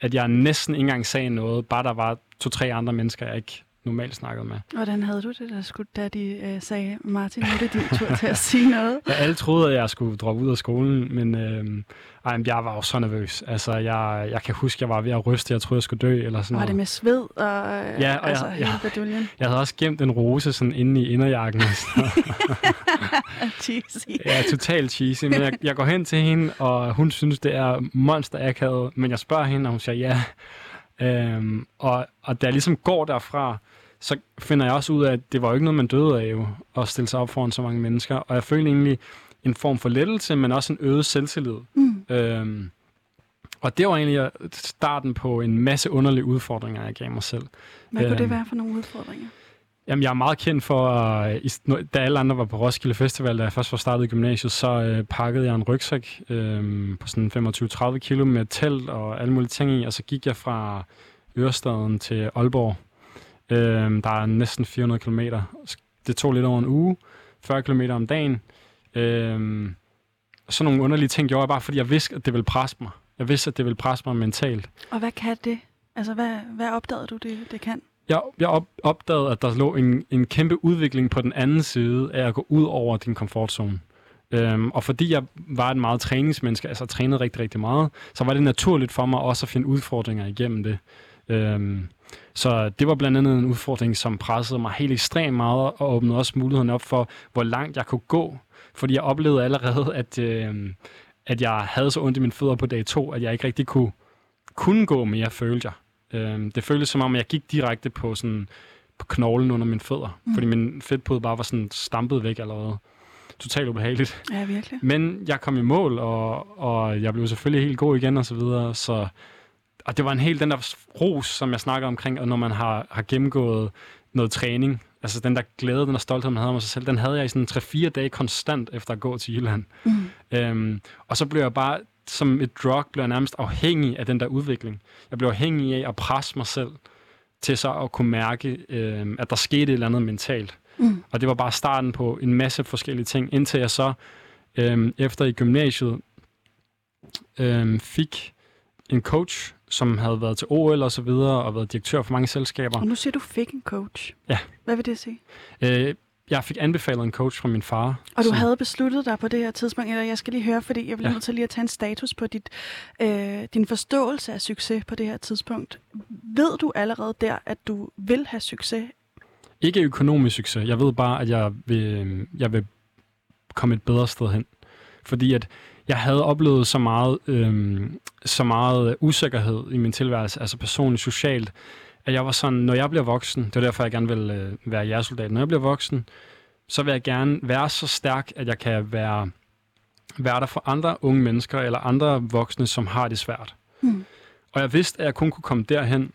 Speaker 2: at jeg næsten ikke engang sagde noget, bare der var to-tre andre mennesker, jeg ikke normalt snakkede med.
Speaker 1: Hvordan havde du det, der skulle, da de øh, sagde, Martin, nu er det din tur til at sige noget? <laughs>
Speaker 2: Ja, alle troede, at jeg skulle droppe ud af skolen, men øh, ej, jeg var jo så nervøs. Altså, jeg, jeg kan huske, jeg var ved at ryste, jeg troede, jeg skulle dø, eller sådan
Speaker 1: Var
Speaker 2: noget.
Speaker 1: det med sved og,
Speaker 2: ja, og altså, jeg, hele jeg, jeg havde også gemt en rose sådan inde i inderjakken. <laughs>
Speaker 1: cheesy.
Speaker 2: Ja, totalt cheesy. Men jeg, jeg går hen til hende, og hun synes, det er monster akavet, men jeg spørger hende, og hun siger ja. Øhm, og, og da jeg ligesom går derfra, så finder jeg også ud af, at det var jo ikke noget, man døde af jo, at stille sig op foran så mange mennesker. Og jeg føler egentlig en form for lettelse, men også en øget selvtillid. Mm. Øhm, og det var egentlig starten på en masse underlige udfordringer, jeg gav mig selv.
Speaker 1: Hvad kunne øhm, det være for nogle udfordringer?
Speaker 2: Jamen, jeg er meget kendt for, øh, at da alle andre var på Roskilde Festival, da jeg først var startet i gymnasiet, så øh, pakkede jeg en rygsæk øh, på sådan 25-30 kilo med telt og alle mulige ting i, og så gik jeg fra Ørestaden til Aalborg. Øh, der er næsten 400 km. Det tog lidt over en uge, 40 km om dagen. Øh, sådan nogle underlige ting gjorde jeg bare, fordi jeg vidste, at det ville presse mig. Jeg vidste, at det ville presse mig mentalt.
Speaker 1: Og hvad kan det? Altså, hvad, hvad opdagede du, det, det kan?
Speaker 2: Jeg, jeg op, opdagede, at der lå en, en kæmpe udvikling på den anden side af at gå ud over din komfortzone. Øhm, og fordi jeg var et meget træningsmenneske, altså trænede rigtig, rigtig meget, så var det naturligt for mig også at finde udfordringer igennem det. Øhm, så det var blandt andet en udfordring, som pressede mig helt ekstremt meget, og åbnede også muligheden op for, hvor langt jeg kunne gå. Fordi jeg oplevede allerede, at, øh, at jeg havde så ondt i mine fødder på dag to, at jeg ikke rigtig kunne, kunne gå mere, følte jeg. Øhm, det føltes som om, jeg gik direkte på, sådan, på knoglen under mine fødder, mm. fordi min fedtpude bare var sådan stampet væk allerede. Totalt ubehageligt.
Speaker 1: Ja, virkelig.
Speaker 2: Men jeg kom i mål, og, og jeg blev selvfølgelig helt god igen og så videre. Så, og det var en helt den der ros, som jeg snakker omkring, og når man har, har gennemgået noget træning, altså den der glæde, den der stolthed, man havde om sig selv, den havde jeg i sådan 3-4 dage konstant efter at gå til Jylland.
Speaker 1: Mm.
Speaker 2: Øhm, og så blev jeg bare, som et drug, blev jeg nærmest afhængig af den der udvikling. Jeg blev afhængig af at presse mig selv til så at kunne mærke, øhm, at der skete et eller andet mentalt.
Speaker 1: Mm.
Speaker 2: Og det var bare starten på en masse forskellige ting, indtil jeg så øhm, efter i gymnasiet øhm, fik en coach, som havde været til OL og så videre, og været direktør for mange selskaber.
Speaker 1: Og nu siger du fik en coach.
Speaker 2: Ja.
Speaker 1: Hvad vil det sige?
Speaker 2: Øh, jeg fik anbefalet en coach fra min far.
Speaker 1: Og du
Speaker 2: som-
Speaker 1: havde besluttet dig på det her tidspunkt, eller jeg skal lige høre, fordi jeg bliver
Speaker 2: Ja.
Speaker 1: nødt til lige at tage en status på dit, øh, din forståelse af succes på det her tidspunkt. Ved du allerede der, at du vil have succes?
Speaker 2: Ikke økonomisk succes. Jeg ved bare, at jeg vil, jeg vil komme et bedre sted hen. Fordi at jeg havde oplevet så meget, øhm, så meget usikkerhed i min tilværelse, altså personligt, socialt, at jeg var sådan, når jeg bliver voksen, det er derfor, jeg gerne vil øh, være jægersoldat, når jeg bliver voksen, så vil jeg gerne være så stærk, at jeg kan være, være der for andre unge mennesker, eller andre voksne, som har det svært.
Speaker 1: Hmm.
Speaker 2: Og jeg vidste, at jeg kun kunne komme derhen,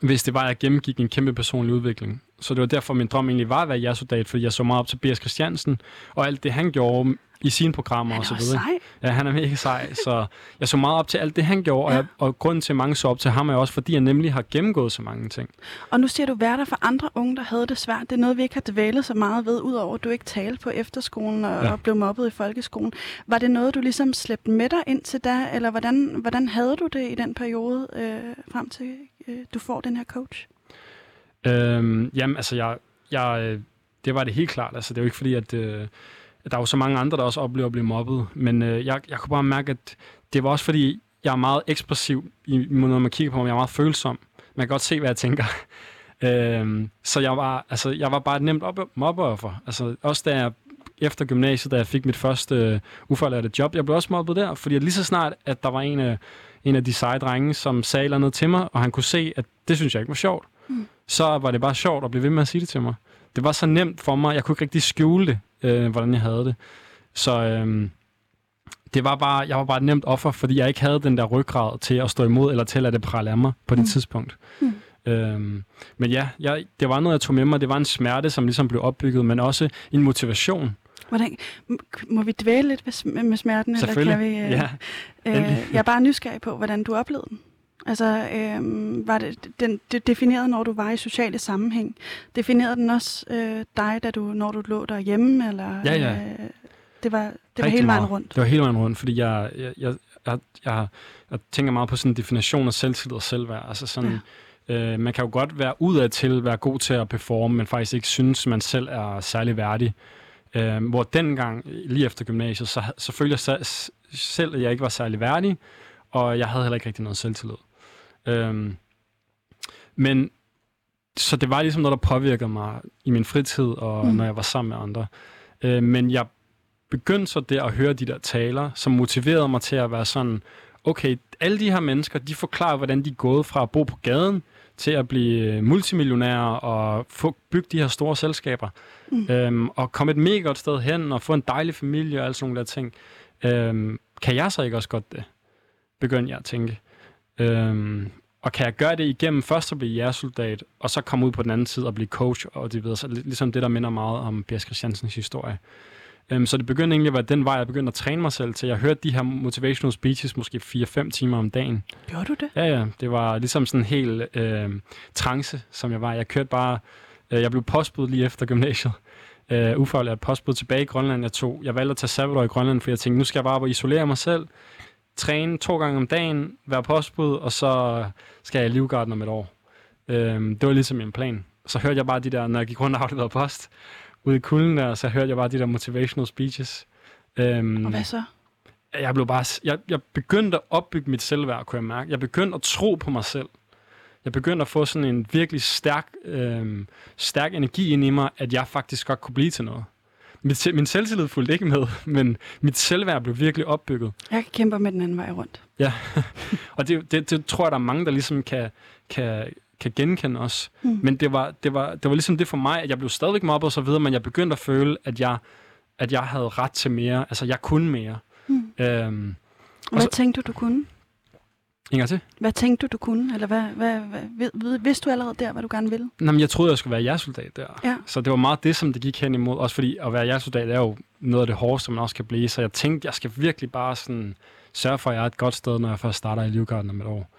Speaker 2: hvis det var, at jeg gennemgik en kæmpe personlig udvikling. Så det var derfor, min drøm egentlig var at være jægersoldat, fordi jeg så meget op til B.S. Christiansen, og alt det, han gjorde i sine programmer og så
Speaker 1: er
Speaker 2: videre.
Speaker 1: sej.
Speaker 2: Ja, han er mega sej, så jeg så meget op til alt det, han gjorde,
Speaker 1: Ja.
Speaker 2: og, jeg, og grunden til, at mange så op til ham, er også, fordi jeg nemlig har gennemgået så mange ting.
Speaker 1: Og nu siger du, være der for andre unge, der havde det svært. Det er noget, vi ikke har dvælet så meget ved, udover at du ikke talte på efterskolen og,
Speaker 2: ja.
Speaker 1: og blev mobbet i folkeskolen. Var det noget, du ligesom slæbte med dig ind til da, eller hvordan, hvordan havde du det i den periode, øh, frem til øh, du får den her coach?
Speaker 2: Øhm, jamen, altså, jeg, jeg, øh, det var det helt klart. Altså, det er jo ikke fordi, at, øh, at der er jo så mange andre, der også oplever at blive mobbet. Men øh, jeg, jeg kunne bare mærke, at det var også fordi, jeg er meget ekspressiv, i, når man kigger på mig. Jeg er meget følsom. Man kan godt se, hvad jeg tænker. <laughs> øhm, så jeg var, altså, jeg var bare et nemt op- mobbeoffer. Altså, også da jeg efter gymnasiet, da jeg fik mit første øh, ufaglærte job, jeg blev også mobbet der, fordi lige så snart, at der var en af, en af de seje drenge, som sagde noget til mig, og han kunne se, at det synes jeg ikke var sjovt,
Speaker 1: Mm
Speaker 2: så var det bare sjovt at blive ved med at sige det til mig. Det var så nemt for mig, jeg kunne ikke rigtig skjule det, øh, hvordan jeg havde det. Så øh, det var bare, jeg var bare et nemt offer, fordi jeg ikke havde den der ryggrad til at stå imod, eller til at det prale af mig på det
Speaker 1: Mm.
Speaker 2: tidspunkt.
Speaker 1: Mm.
Speaker 2: Øhm, men ja, jeg, det var noget, jeg tog med mig. Det var en smerte, som ligesom blev opbygget, men også en motivation.
Speaker 1: Hvordan, må vi dvæle lidt med, med smerten, eller kan vi... Øh,
Speaker 2: Ja.
Speaker 1: øh, jeg er bare nysgerrig på, hvordan du oplevede den. Altså, øh, var det, den, det definerede, når du var i sociale sammenhæng? Definerede den også øh, dig, da du, når du lå derhjemme? Eller,
Speaker 2: Ja, ja.
Speaker 1: Øh, det var, det var hele vejen
Speaker 2: meget.
Speaker 1: rundt.
Speaker 2: Det var hele vejen rundt, fordi jeg, jeg, jeg, jeg, jeg, jeg tænker meget på sådan en definition af selvtillid og selvværd. Altså sådan, ja. øh, man kan jo godt være udadtil, være god til at performe, men faktisk ikke synes, man selv er særlig værdig. Øh, hvor dengang, lige efter gymnasiet, så, så følte jeg se- selv, at jeg ikke var særlig værdig, og jeg havde heller ikke rigtig noget selvtillid. Øh, men så det var ligesom noget, der påvirkede mig i min fritid, og
Speaker 1: Mm.
Speaker 2: mm. når jeg var sammen med andre. Øh, men jeg begyndte så der at høre de der taler, som motiverede mig til at være sådan, okay, alle de her mennesker, de forklarer, hvordan de er gået fra at bo på gaden, til at blive multimillionærer og få bygge de her store selskaber.
Speaker 1: Mm.
Speaker 2: Øhm, og komme et mega godt sted hen og få en dejlig familie og alle sådan nogle der ting. Øhm, kan jeg så ikke også godt det? Begyndte jeg at tænke. Øhm, Og kan jeg gøre det igennem først at blive jægersoldat, og så komme ud på den anden side og blive coach, og det videre. Så ligesom det, der minder meget om P.S. Christiansens historie. Um, så det begyndte egentlig at være den vej, jeg begyndte at træne mig selv til. Jeg hørte de her motivational speeches måske 4-5 timer om dagen.
Speaker 1: Gjorde du det?
Speaker 2: Ja, ja. Det var ligesom sådan en helt øh, trance, som jeg var. Jeg kørte bare... Øh, jeg blev postbud lige efter gymnasiet. Øh, ufaglært postbud tilbage i Grønland. Jeg, tog, jeg valgte at tage sabbatår i Grønland, for jeg tænkte, nu skal jeg bare isolere mig selv, træne to gange om dagen, være postbud, og så skal jeg i Livgarden om et år. Øh, det var ligesom min plan. Så hørte jeg bare de der, når jeg gik rundt og afleverede post, ude i kulden der, så hørte jeg bare de der motivational speeches.
Speaker 1: Øhm, og hvad så?
Speaker 2: Jeg blev bare, jeg, jeg begyndte at opbygge mit selvværd, kunne jeg mærke. Jeg begyndte at tro på mig selv. Jeg begyndte at få sådan en virkelig stærk, øhm, stærk energi ind i mig, at jeg faktisk godt kunne blive til noget. Mit, min selvtillid fulgte ikke med, <laughs> men mit selvværd blev virkelig opbygget.
Speaker 1: Jeg kæmper med den anden vej rundt.
Speaker 2: Ja, <laughs> og det, det, det tror jeg, der er mange, der ligesom kan, kan, kan genkende os. Mm. Men det var, det, var, det var ligesom det for mig, at jeg blev stadigvæk mobbet og så videre, men jeg begyndte at føle, at jeg, at jeg havde ret til mere. Altså, jeg kunne mere. Mm.
Speaker 1: Øhm, hvad så, tænkte du, du kunne?
Speaker 2: En gang til.
Speaker 1: Hvad tænkte du, du kunne? Eller hvad, hvad, hvad, ved, vidste du allerede der, hvad du gerne ville?
Speaker 2: Nå, men jeg troede, jeg skulle være jægersoldat der. Ja. Så det var meget det, som det gik hen imod. Også fordi at være jægersoldat er jo noget af det hårdeste, man også kan blive. Så jeg tænkte, jeg skal virkelig bare sådan sørge for, at jeg er et godt sted, når jeg først starter i Livgarden om et år.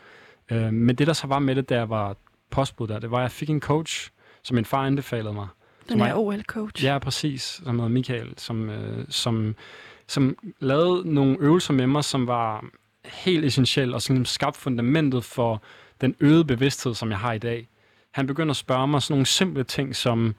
Speaker 2: Øh, men det, der så var med det, da jeg var postbud der, det var, at jeg fik en coach, som min far anbefalede mig.
Speaker 1: Den er OL-coach.
Speaker 2: Ja, præcis. Som hedder Michael, som, øh, som, som lavede nogle øvelser med mig, som var helt essentielle og som skabte fundamentet for den øgede bevidsthed, som jeg har i dag. Han begynder at spørge mig sådan nogle simple ting som,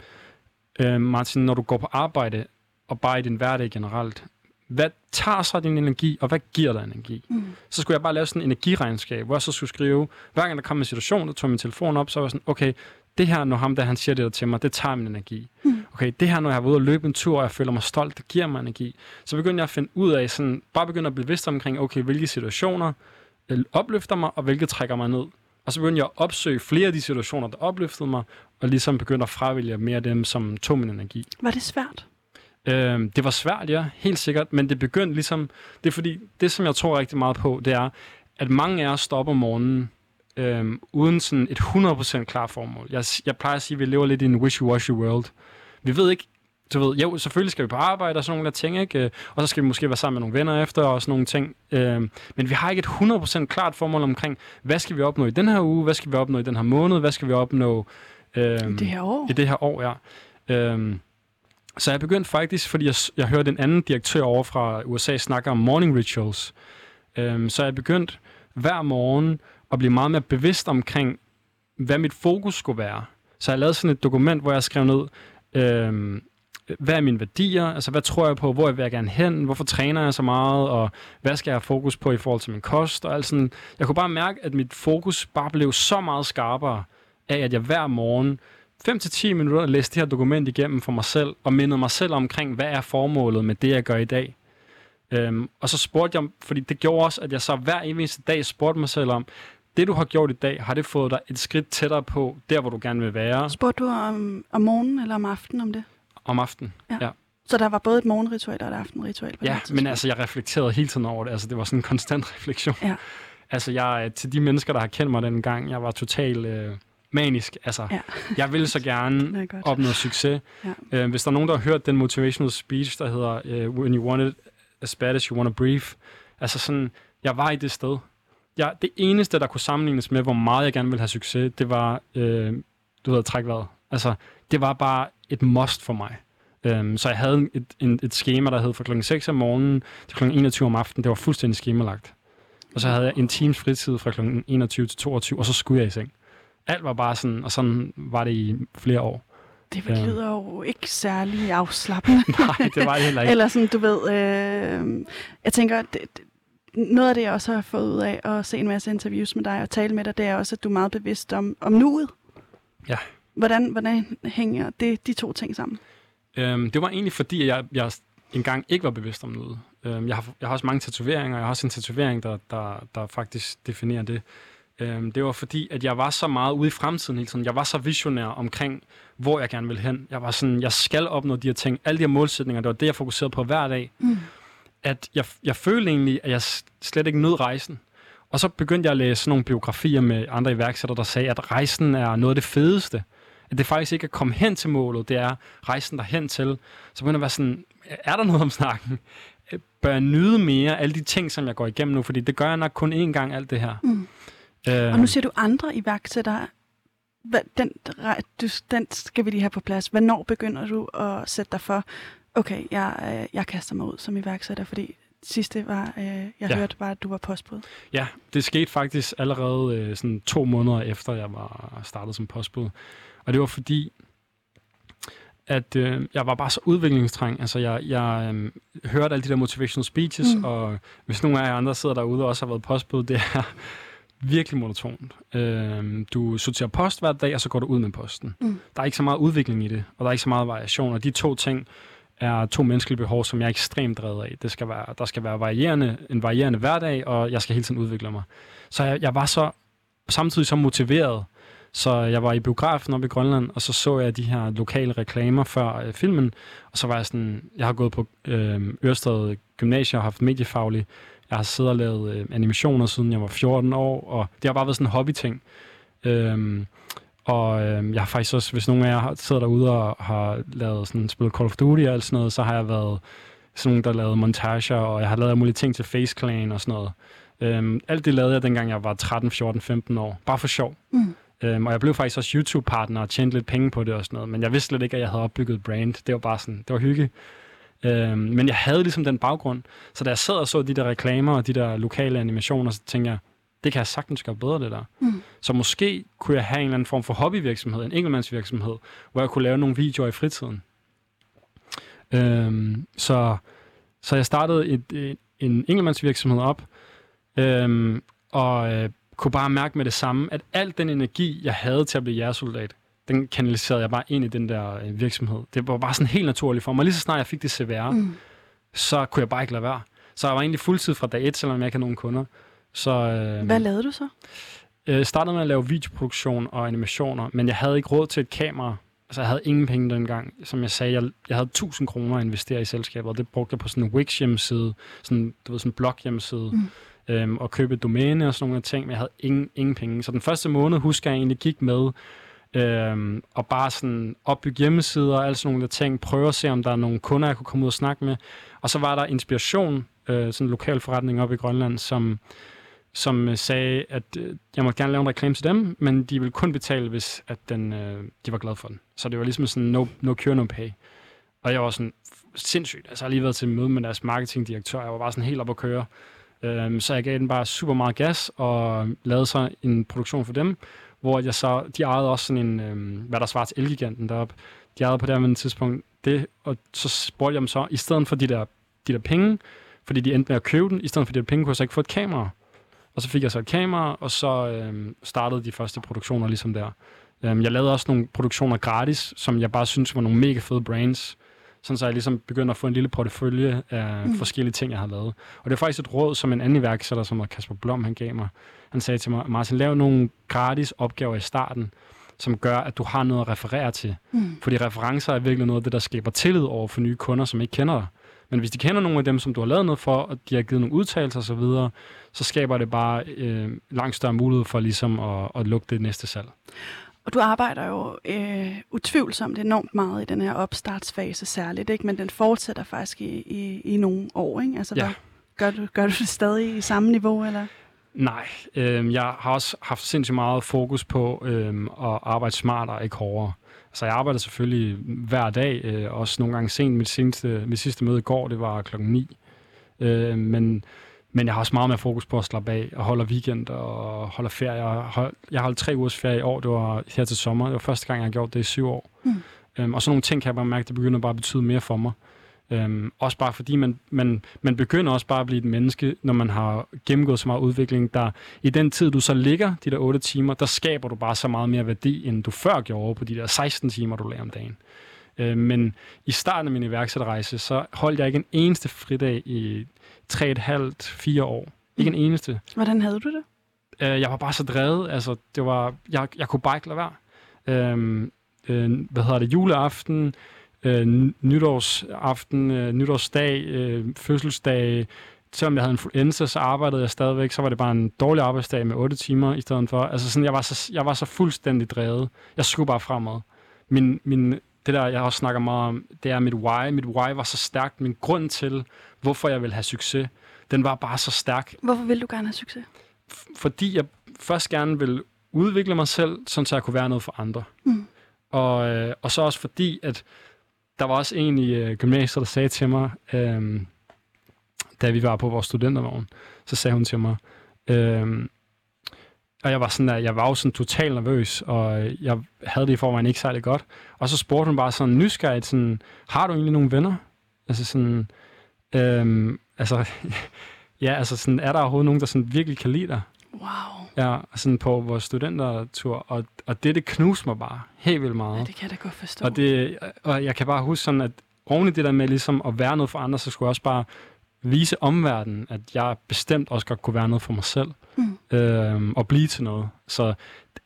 Speaker 2: øh, Martin, når du går på arbejde, og bare i din hverdag generelt, hvad tager så din energi, og hvad giver dig energi? Mm. Så skulle jeg bare lave sådan en energiregnskab, hvor jeg så skulle skrive, hver gang der kom en situation, der tog min telefon op, så var jeg sådan, okay, det her, når ham der, han siger det der til mig, det tager min energi. Mm. Okay, det her, når jeg været ude og løbe en tur, og jeg føler mig stolt, det giver mig energi. Så begyndte jeg at finde ud af, sådan, bare begynde at blive bevidst omkring, okay, hvilke situationer øh, opløfter mig, og hvilke trækker mig ned. Og så begyndte jeg at opsøge flere af de situationer, der opløftede mig, og ligesom begyndte at fravælge mere af dem, som tog min energi.
Speaker 1: Var det svært?
Speaker 2: Øh, det var svært, ja, helt sikkert, men det begyndte ligesom, det er fordi, det som jeg tror rigtig meget på, det er, at mange af os stopper om morgenen, øh, uden sådan et 100% klart formål. Jeg, jeg plejer at sige, at vi lever lidt i en wishy-washy world. Vi ved ikke, du ved, jo, selvfølgelig skal vi på arbejde og sådan nogle der ting, ikke? Øh, og så skal vi måske være sammen med nogle venner efter og sådan nogle ting. Øh, men vi har ikke et 100% klart formål omkring, hvad skal vi opnå i den her uge, hvad skal vi opnå i den her måned, hvad skal vi opnå
Speaker 1: øh, I det her år.
Speaker 2: I det her år, ja. Øh, så jeg begyndte faktisk, fordi jeg, jeg hørte en anden direktør over fra USA snakke om morning rituals. Øhm, så jeg begyndte hver morgen at blive meget mere bevidst omkring, hvad mit fokus skulle være. Så jeg lavede sådan et dokument, hvor jeg skrev ned, øh, hvad er mine værdier, altså hvad tror jeg på, hvor vil jeg gerne hen, hvorfor træner jeg så meget, og hvad skal jeg have fokus på i forhold til min kost, og alt sådan. Jeg kunne bare mærke, at mit fokus bare blev så meget skarpere af, at jeg hver morgen 5-10 minutter læste det her dokument igennem for mig selv, og mindede mig selv omkring, hvad er formålet med det, jeg gør i dag. Øhm, og så spurgte jeg, fordi det gjorde også, at jeg så hver eneste dag spurgte mig selv om, det du har gjort i dag, har det fået dig et skridt tættere på, der hvor du gerne vil være?
Speaker 1: Spurgte du om, om morgenen eller om aftenen om det?
Speaker 2: Om aftenen, ja. ja.
Speaker 1: Så der var både et morgenritual og et aftenritual?
Speaker 2: På ja, men altså jeg reflekterede hele tiden over det. Altså det var sådan en konstant <laughs> refleksion. Ja. Altså jeg, til de mennesker, der har kendt mig den gang, jeg var total... Øh, manisk. Altså, ja. jeg vil så gerne <laughs> opnå succes. Ja. Uh, hvis der er nogen, der har hørt den motivational speech, der hedder uh, When you want it as bad as you want to breathe. Altså sådan, jeg var i det sted. Jeg, det eneste, der kunne sammenlignes med, hvor meget jeg gerne ville have succes, det var, uh, du ved, træk vejret. Altså, det var bare et must for mig. Um, så jeg havde et, et, et schema, der hed fra klokken 6 om morgenen til klokken 21 om aftenen. Det var fuldstændig skemalagt. Og så havde jeg en times fritid fra klokken 21 til 22, og så skulle jeg i seng. Alt var bare sådan, og sådan var det i flere år.
Speaker 1: Det lyder jo ikke særlig <laughs> afslappende.
Speaker 2: Nej, det var det heller ikke.
Speaker 1: Eller sådan, du ved, øh, jeg tænker, det, noget af det, jeg også har fået ud af at se en masse interviews med dig og tale med dig, det er også, at du er meget bevidst om, om nuet.
Speaker 2: Ja.
Speaker 1: Hvordan, hvordan hænger det, de to ting sammen?
Speaker 2: Øhm, det var egentlig fordi, at jeg, jeg engang ikke var bevidst om noget. Øhm, jeg, har, jeg har også mange tatoveringer, jeg har også en tatovering, der, der, der faktisk definerer det. Øhm, det var fordi, at jeg var så meget ude i fremtiden hele tiden. Jeg var så visionær omkring, hvor jeg gerne vil hen. Jeg var sådan, jeg skal opnå de her ting. Alle de her målsætninger, det var det, jeg fokuserede på hver dag. Mm. At jeg, jeg følte egentlig, at jeg slet ikke nød rejsen. Og så begyndte jeg at læse nogle biografier med andre iværksættere, der sagde, at rejsen er noget af det fedeste. At det faktisk ikke er at komme hen til målet, det er rejsen derhen til. Så begynder jeg at være sådan, er der noget om snakken? Bør jeg nyde mere alle de ting, som jeg går igennem nu? Fordi det gør jeg nok kun én gang, alt det her.
Speaker 1: Mm. Øh, og nu siger du andre iværksættere. Den, den skal vi lige have på plads. Hvornår begynder du at sætte dig for, okay, jeg, øh, jeg kaster mig ud som iværksætter, fordi sidste var, øh, jeg ja. hørte bare, at du var postbud.
Speaker 2: Ja, det skete faktisk allerede øh, sådan to måneder efter, jeg var startet som postbud. Og det var fordi, at øh, jeg var bare så udviklingstræng. Altså, jeg, jeg øh, hørte alle de der motivational speeches, mm. og hvis nogle af jer andre sidder derude og også har været postbud, det er <laughs> virkelig monotont. Øh, du sorterer post hver dag, og så går du ud med posten. Mm. Der er ikke så meget udvikling i det, og der er ikke så meget variation, og de to ting er to menneskelige behov, som jeg er ekstremt drevet af. Det skal være, der skal være varierende, en varierende hverdag, og jeg skal hele tiden udvikle mig. Så jeg, jeg var så samtidig så motiveret, så jeg var i biografen oppe i Grønland, og så så jeg de her lokale reklamer før øh, filmen, og så var jeg sådan, jeg har gået på øh, Ørsted Gymnasium og haft mediefaglig. Jeg har siddet og lavet øh, animationer siden jeg var 14 år, og det har bare været sådan en hobbyting. Øh, og øh, jeg har faktisk også, hvis nogen af jer sidder derude og har lavet sådan, spillet Call of Duty og alt sådan noget, så har jeg været sådan nogen, der lavede montager, og jeg har lavet mulige ting til Face Clan og sådan noget. Øhm, alt det lavede jeg, dengang jeg var 13, 14, 15 år. Bare for sjov. Mm. Øhm, og jeg blev faktisk også YouTube-partner og tjente lidt penge på det og sådan noget. Men jeg vidste slet ikke, at jeg havde opbygget brand. Det var bare sådan, det var hygge. Øhm, men jeg havde ligesom den baggrund. Så da jeg sad og så de der reklamer og de der lokale animationer, så tænkte jeg, det kan jeg sagtens gøre bedre, det der. Mm. Så måske kunne jeg have en eller anden form for hobbyvirksomhed, en enkeltmandsvirksomhed, hvor jeg kunne lave nogle videoer i fritiden. Øhm, så, så jeg startede et, et, en enkeltmandsvirksomhed op, øhm, og øh, kunne bare mærke med det samme, at al den energi, jeg havde til at blive jægersoldat, den kanaliserede jeg bare ind i den der øh, virksomhed. Det var bare sådan helt naturligt for mig. Lige så snart jeg fik det CVR, mm. så kunne jeg bare ikke lade være. Så jeg var egentlig fuldtid fra dag et, selvom jeg ikke havde nogen kunder. Så, øh,
Speaker 1: Hvad lavede du så?
Speaker 2: Jeg øh, startede med at lave videoproduktion og animationer, men jeg havde ikke råd til et kamera. Altså, jeg havde ingen penge dengang. Som jeg sagde, jeg, jeg havde 1000 kroner at investere i selskabet, og det brugte jeg på sådan en Wix hjemmeside, sådan, du ved, sådan en blog hjemmeside, mm. øhm, og købe et domæne og sådan nogle ting, men jeg havde ingen, ingen penge. Så den første måned, husker jeg egentlig, gik med øhm, og bare sådan opbygge hjemmesider og alle sådan nogle der ting, prøve at se, om der er nogle kunder, jeg kunne komme ud og snakke med. Og så var der Inspiration, øh, sådan en lokal forretning op i Grønland, som som øh, sagde, at øh, jeg måtte gerne lave en reklame til dem, men de ville kun betale, hvis at den, øh, de var glade for den. Så det var ligesom sådan no, no cure, no pay. Og jeg var sådan sindssygt. Altså, jeg har lige været til møde med deres marketingdirektør. Jeg var bare sådan helt op at køre. Øhm, så jeg gav den bare super meget gas og lavede så en produktion for dem, hvor jeg så, de ejede også sådan en, øhm, hvad der svarer til Elgiganten deroppe. De ejede på det her tidspunkt det, og så spurgte jeg dem så, i stedet for de der, de der penge, fordi de endte med at købe den, i stedet for de der penge, kunne jeg så ikke få et kamera. Og så fik jeg så et kamera, og så øh, startede de første produktioner ligesom der. Øh, jeg lavede også nogle produktioner gratis, som jeg bare synes var nogle mega fede brands. Sådan så jeg ligesom begyndte at få en lille portefølje af mm. forskellige ting, jeg har lavet. Og det er faktisk et råd, som en anden iværksætter, som var Kasper Blom, han gav mig. Han sagde til mig, Martin, lav nogle gratis opgaver i starten, som gør, at du har noget at referere til. Mm. Fordi referencer er virkelig noget af det, der skaber tillid over for nye kunder, som ikke kender dig. Men hvis de kender nogle af dem, som du har lavet noget for, og de har givet nogle udtalelser osv., så, så skaber det bare øh, langt større mulighed for ligesom at, at lukke det næste salg.
Speaker 1: Og du arbejder jo øh, utvivlsomt enormt meget i den her opstartsfase særligt, ikke? men den fortsætter faktisk i, i, i nogle år. Ikke? Altså, ja. gør, du, gør du det stadig i samme niveau? Eller?
Speaker 2: Nej, øh, jeg har også haft sindssygt meget fokus på øh, at arbejde smartere, ikke hårdere. Så jeg arbejder selvfølgelig hver dag, øh, også nogle gange sent. Mit, seneste, mit sidste møde i går, det var klokken 9. Øh, men, men jeg har også meget mere fokus på at slappe af og holde weekend og holde ferie. Jeg har, jeg har holdt tre ugers ferie i år. Det var her til sommer. Det var første gang, jeg har gjort det i syv år. Mm. Øhm, og sådan nogle ting kan jeg bare mærke, det begynder bare at betyde mere for mig. Øhm, også bare fordi man, man, man begynder også bare at blive et menneske, når man har gennemgået så meget udvikling, der i den tid, du så ligger, de der 8 timer, der skaber du bare så meget mere værdi, end du før gjorde på de der 16 timer, du lagde om dagen. Øhm, men i starten af min iværksætterrejse, så holdt jeg ikke en eneste fridag i 3,5-4 år. Ikke en eneste.
Speaker 1: Hvordan havde du det?
Speaker 2: Øh, jeg var bare så drevet. Altså, det var, jeg, jeg kunne bare ikke lade være. Øhm, øh, hvad hedder det? Juleaften, øh, nytårsaften, øh, nytårsdag, øh, fødselsdag, selvom jeg havde influenza, så arbejdede jeg stadigvæk, så var det bare en dårlig arbejdsdag med 8 timer i stedet for. Altså sådan, jeg var så, jeg var så fuldstændig drevet. Jeg skulle bare fremad. Min, min, det der, jeg også snakker meget om, det er mit why. Mit why var så stærkt. Min grund til, hvorfor jeg vil have succes, den var bare så stærk.
Speaker 1: Hvorfor vil du gerne have succes?
Speaker 2: F- fordi jeg først gerne vil udvikle mig selv, sådan så jeg kunne være noget for andre.
Speaker 1: Mm.
Speaker 2: Og, øh, og så også fordi, at der var også en i øh, gymnasiet, der sagde til mig, øh, da vi var på vores studentervogn, så sagde hun til mig, øh, og jeg var sådan der, jeg var jo sådan totalt nervøs, og øh, jeg havde det i forvejen ikke særlig godt. Og så spurgte hun bare sådan nysgerrigt, sådan, har du egentlig nogle venner? Altså sådan, øh, altså, <laughs> ja, altså sådan, er der overhovedet nogen, der sådan virkelig kan lide dig?
Speaker 1: Wow.
Speaker 2: Ja, sådan på vores studentertur, og, og det, det knuste mig bare helt vildt meget.
Speaker 1: Ja, det kan jeg da godt forstå.
Speaker 2: Og, det, og jeg kan bare huske sådan, at oven i det der med ligesom at være noget for andre, så skulle jeg også bare vise omverdenen, at jeg bestemt også godt kunne være noget for mig selv.
Speaker 1: Mm.
Speaker 2: Øhm, og blive til noget. Så